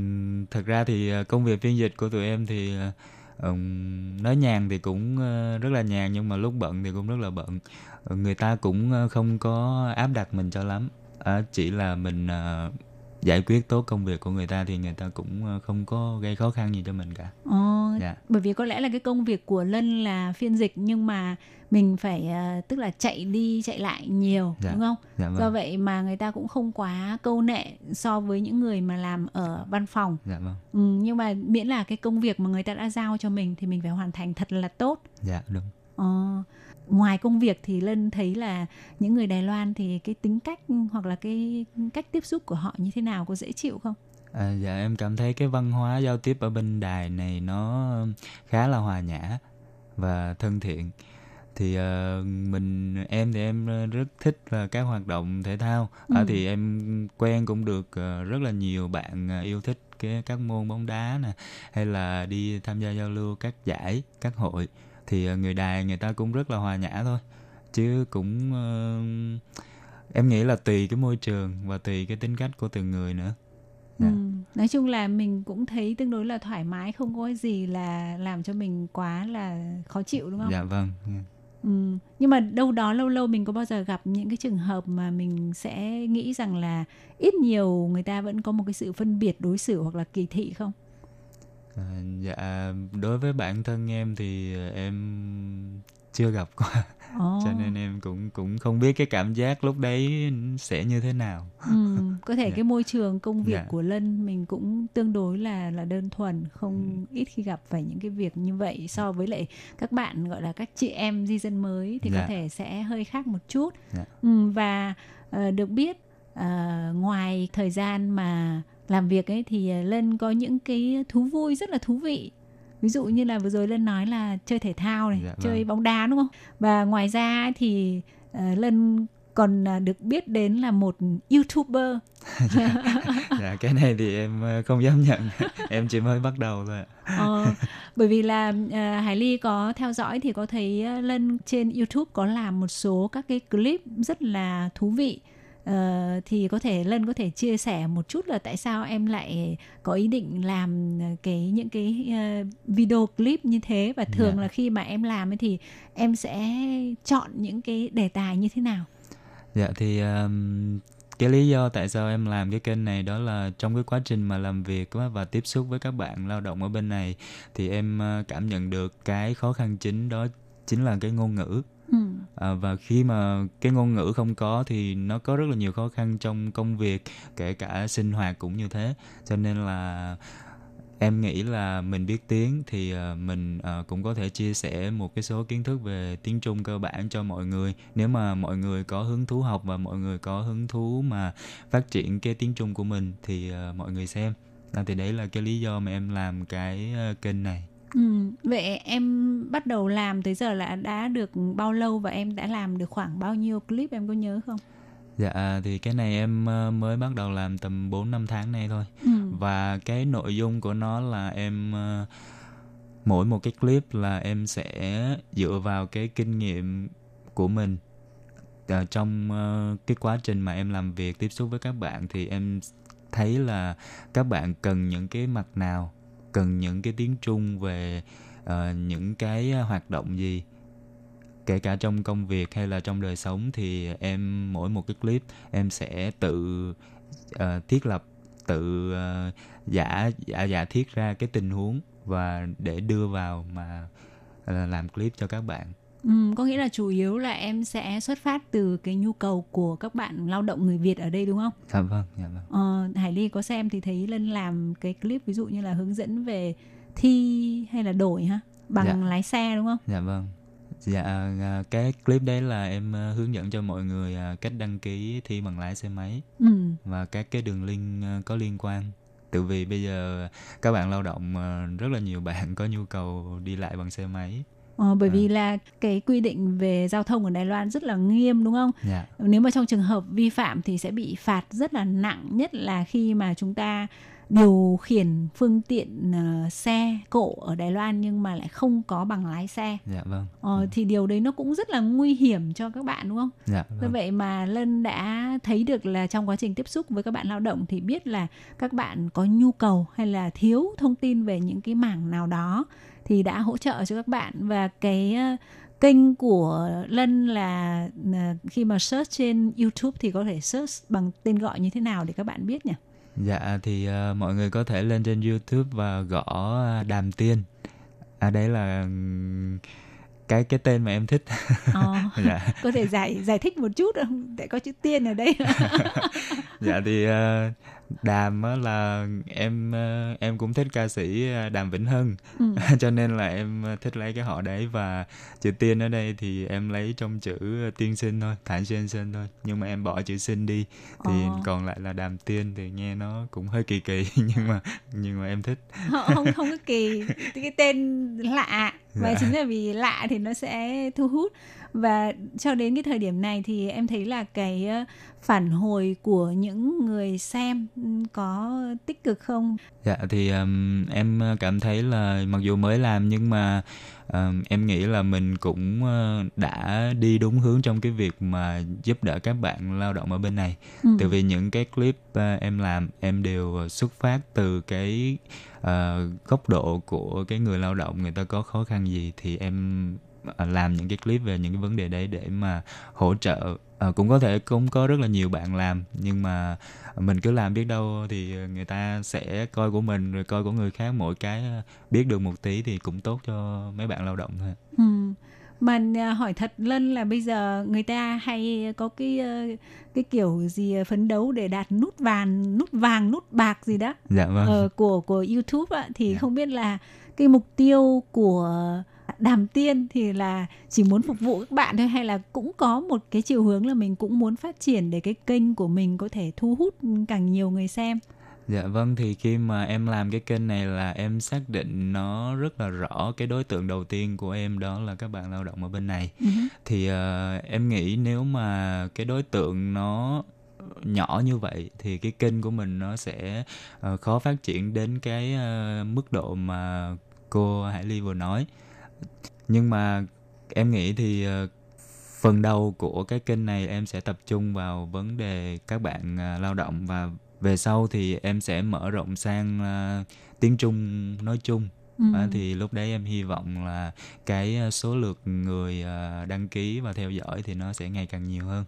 thật ra thì ờ, công việc phiên dịch của tụi em thì ờ, ừm, nói nhàn thì cũng ờ, rất là nhàn nhưng mà lúc bận thì cũng rất là bận. Ờ, người ta cũng ờ, không có áp đặt mình cho lắm. Ờ, chỉ là mình giải quyết tốt công việc của người ta thì người ta cũng ờ, không có gây khó khăn gì cho mình cả. Ồ, Dạ. bởi vì có lẽ là cái công việc của Lân là phiên dịch nhưng mà mình phải ờ, tức là chạy đi chạy lại nhiều Dạ. đúng không? Dạ vâng. Do vậy mà người ta cũng không quá câu nệ so với những người mà làm ở văn phòng. Dạ vâng. Ừ, nhưng mà miễn là cái công việc mà người ta đã giao cho mình thì mình phải hoàn thành thật là tốt. Dạ đúng. Ờ, ngoài công việc thì Lân thấy là những người Đài Loan thì cái tính cách hoặc là cái cách tiếp xúc của họ như thế nào có dễ chịu không? À, dạ em cảm thấy cái văn hóa giao tiếp ở bên đài này nó khá là hòa nhã và thân thiện thì ờ, mình em thì em rất thích là các hoạt động thể thao à, Ừ. thì em quen cũng được ờ, rất là nhiều bạn ờ, yêu thích cái các môn bóng đá nè hay là đi tham gia giao lưu các giải các hội thì ờ, người đài người ta cũng rất là hòa nhã thôi chứ cũng ờ, em nghĩ là tùy cái môi trường và tùy cái tính cách của từng người nữa Dạ. Ừ. Nói chung là mình cũng thấy tương đối là thoải mái, không có gì là làm cho mình quá là khó chịu đúng không? dạ vâng Ừ. Nhưng mà đâu đó lâu lâu mình có bao giờ gặp những cái trường hợp mà mình sẽ nghĩ rằng là ít nhiều người ta vẫn có một cái sự phân biệt đối xử hoặc là kỳ thị không? À, dạ đối với bản thân em thì em chưa gặp qua Ồ. cho nên em cũng cũng không biết cái cảm giác lúc đấy sẽ như thế nào Ừ, có thể Dạ. cái môi trường công việc Dạ. của Lân mình cũng tương đối là là đơn thuần, không ít khi gặp phải những cái việc như vậy so với lại các bạn gọi là các chị em di dân mới thì có Dạ. thể sẽ hơi khác một chút. Dạ. Ừ, và ờ, được biết ờ, ngoài thời gian mà làm việc ấy thì ờ, Lân có những cái thú vui rất là thú vị. Ví dụ như là vừa rồi Lân nói là chơi thể thao này, Dạ, vâng. chơi bóng đá đúng không? Và ngoài ra thì ờ, Lân còn à, được biết đến là một youtuber dạ cái này thì em không dám nhận em chỉ mới bắt đầu thôi ạ. Ờ, bởi vì là à, Hải Ly có theo dõi thì có thấy à, Lân trên YouTube có làm một số các cái clip rất là thú vị Ờ, thì có thể Lân có thể chia sẻ một chút là tại sao em lại có ý định làm cái những cái à, video clip như thế? Và thường Dạ. là khi mà em làm ấy thì em sẽ chọn những cái đề tài như thế nào? Dạ thì um, cái lý do tại sao em làm cái kênh này đó là trong cái quá trình mà làm việc và tiếp xúc với các bạn lao động ở bên này thì em ờ, cảm nhận được cái khó khăn chính đó chính là cái ngôn ngữ ừ. À, và khi mà cái ngôn ngữ không có thì nó có rất là nhiều khó khăn trong công việc kể cả sinh hoạt cũng như thế. Cho nên là em nghĩ là mình biết tiếng thì à, mình à, cũng có thể chia sẻ một cái số kiến thức về tiếng Trung cơ bản cho mọi người. Nếu mà mọi người có hứng thú học và mọi người có hứng thú mà phát triển cái tiếng Trung của mình thì à, mọi người xem. À, thì đấy là cái lý do mà em làm cái kênh này. Ừ, vậy em bắt đầu làm tới giờ là đã được bao lâu và em đã làm được khoảng bao nhiêu clip em có nhớ không? Dạ thì cái này em ờ, mới bắt đầu làm tầm 4 5 tháng nay thôi. Ừ. Và cái nội dung của nó là em ờ, mỗi một cái clip là em sẽ dựa vào cái kinh nghiệm của mình Ờ, trong cái quá trình mà em làm việc tiếp xúc với các bạn thì em thấy là các bạn cần những cái mặt nào, cần những cái tiếng Trung về uh, những cái hoạt động gì? Kể cả trong công việc hay là trong đời sống thì em mỗi một cái clip em sẽ tự uh, thiết lập tự uh, giả giả giả thiết ra cái tình huống và để đưa vào mà uh, làm clip cho các bạn. Ừ, có nghĩa là chủ yếu là em sẽ xuất phát từ cái nhu cầu của các bạn lao động người Việt ở đây đúng không? Dạ vâng, dạ vâng. Ờ, Hải Ly có xem thì thấy Lân làm cái clip ví dụ như là hướng dẫn về thi hay là đổi ha bằng Dạ. lái xe đúng không? Dạ vâng. Dạ à, cái clip đấy là em à, hướng dẫn cho mọi người à, cách đăng ký thi bằng lái xe máy Ừ. và các cái đường link có liên quan. Tự vì bây giờ các bạn lao động rất là nhiều bạn có nhu cầu đi lại bằng xe máy. Ờ, bởi À. vì là cái quy định về giao thông ở Đài Loan rất là nghiêm đúng không? Dạ. Nếu mà trong trường hợp vi phạm thì sẽ bị phạt rất là nặng nhất là khi mà chúng ta điều khiển phương tiện ờ, xe cộ ở Đài Loan nhưng mà lại không có bằng lái xe. Dạ vâng. Ờ, thì điều đấy nó cũng rất là nguy hiểm cho các bạn đúng không? Dạ Do vâng. vậy mà Lân đã thấy được là trong quá trình tiếp xúc với các bạn lao động thì biết là các bạn có nhu cầu hay là thiếu thông tin về những cái mảng nào đó thì đã hỗ trợ cho các bạn và cái ờ, kênh của Lân là là khi mà search trên YouTube thì có thể search bằng tên gọi như thế nào để các bạn biết nhỉ? Dạ thì à, mọi người có thể lên trên YouTube và gõ Đàm Tiên. À đấy là cái cái tên mà em thích. Ờ, dạ. có thể giải giải thích một chút không? Để có chữ tiên ở đây. dạ thì ờ, đàm á là em ờ, em cũng thích ca sĩ ờ, đàm vĩnh hưng Ừ. cho nên là em ờ, thích lấy cái họ đấy và chữ tiên ở đây thì em lấy trong chữ tiên sinh thôi thản xuyên sinh thôi nhưng mà em bỏ chữ sinh đi thì Ờ. còn lại là đàm tiên thì nghe nó cũng hơi kỳ kỳ nhưng mà nhưng mà em thích Họ không không có kỳ cái tên lạ và Dạ. chính là vì lạ thì nó sẽ thu hút và cho đến cái thời điểm này thì em thấy là cái ờ, phản hồi của những người xem ừ, có tích cực không Dạ thì um, em uh, cảm thấy là mặc dù mới làm nhưng mà um, em nghĩ là mình cũng uh, đã đi đúng hướng trong cái việc mà giúp đỡ các bạn lao động ở bên này. Ừ. Tại vì những cái clip uh, em làm em đều xuất phát từ cái uh, góc độ của cái người lao động người ta có khó khăn gì thì em làm những cái clip về những cái vấn đề đấy để mà hỗ trợ Ờ, cũng có thể cũng có rất là nhiều bạn làm nhưng mà mình cứ làm biết đâu thì người ta sẽ coi của mình rồi coi của người khác mỗi cái ờ, biết được một tí thì cũng tốt cho mấy bạn lao động thôi ừ. à, hỏi thật lân là bây giờ người ta hay có cái ờ, cái kiểu gì ờ, phấn đấu để đạt nút vàng nút vàng nút bạc gì đó dạ vâng ờ, của của YouTube ạ thì Dạ. không biết là cái mục tiêu của Đàm Tiên thì là chỉ muốn phục vụ các bạn thôi hay là cũng có một cái chiều hướng là mình cũng muốn phát triển để cái kênh của mình có thể thu hút càng nhiều người xem. dạ vâng thì khi mà em làm cái kênh này là em xác định nó rất là rõ cái đối tượng đầu tiên của em đó là các bạn lao động ở bên này. Ừ thì ờ, em nghĩ nếu mà cái đối tượng nó nhỏ như vậy thì cái kênh của mình nó sẽ ờ, khó phát triển đến cái ờ, mức độ mà cô Hải Ly vừa nói nhưng mà em nghĩ thì ờ, phần đầu của cái kênh này em sẽ tập trung vào vấn đề các bạn ờ, lao động và về sau thì em sẽ mở rộng sang ờ, tiếng Trung nói chung Ừ. À, thì lúc đấy em hy vọng là cái số lượt người đăng ký và theo dõi thì nó sẽ ngày càng nhiều hơn.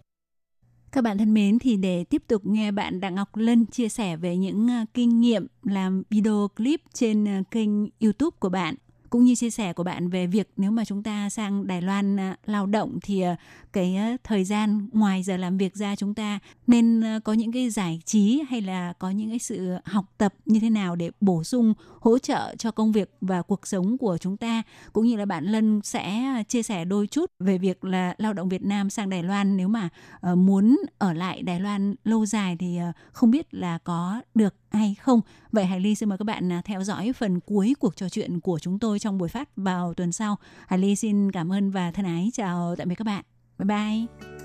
Các bạn thân mến thì để tiếp tục nghe bạn Đặng Ngọc Lân chia sẻ về những kinh nghiệm làm video clip trên kênh YouTube của bạn cũng như chia sẻ của bạn về việc nếu mà chúng ta sang Đài Loan à, lao động thì à, cái à, thời gian ngoài giờ làm việc ra chúng ta nên có những cái giải trí hay là có những cái sự học tập như thế nào để bổ sung, hỗ trợ cho công việc và cuộc sống của chúng ta. Cũng như là bạn Lân sẽ chia sẻ đôi chút về việc là lao động Việt Nam sang Đài Loan nếu mà ờ, muốn ở lại Đài Loan lâu dài thì ờ, không biết là có được hay không. Vậy Hải Ly xin mời các bạn à, theo dõi phần cuối cuộc trò chuyện của chúng tôi trong buổi phát vào tuần sau. Hải Ly xin cảm ơn và thân ái chào tạm biệt các bạn. Bye bye.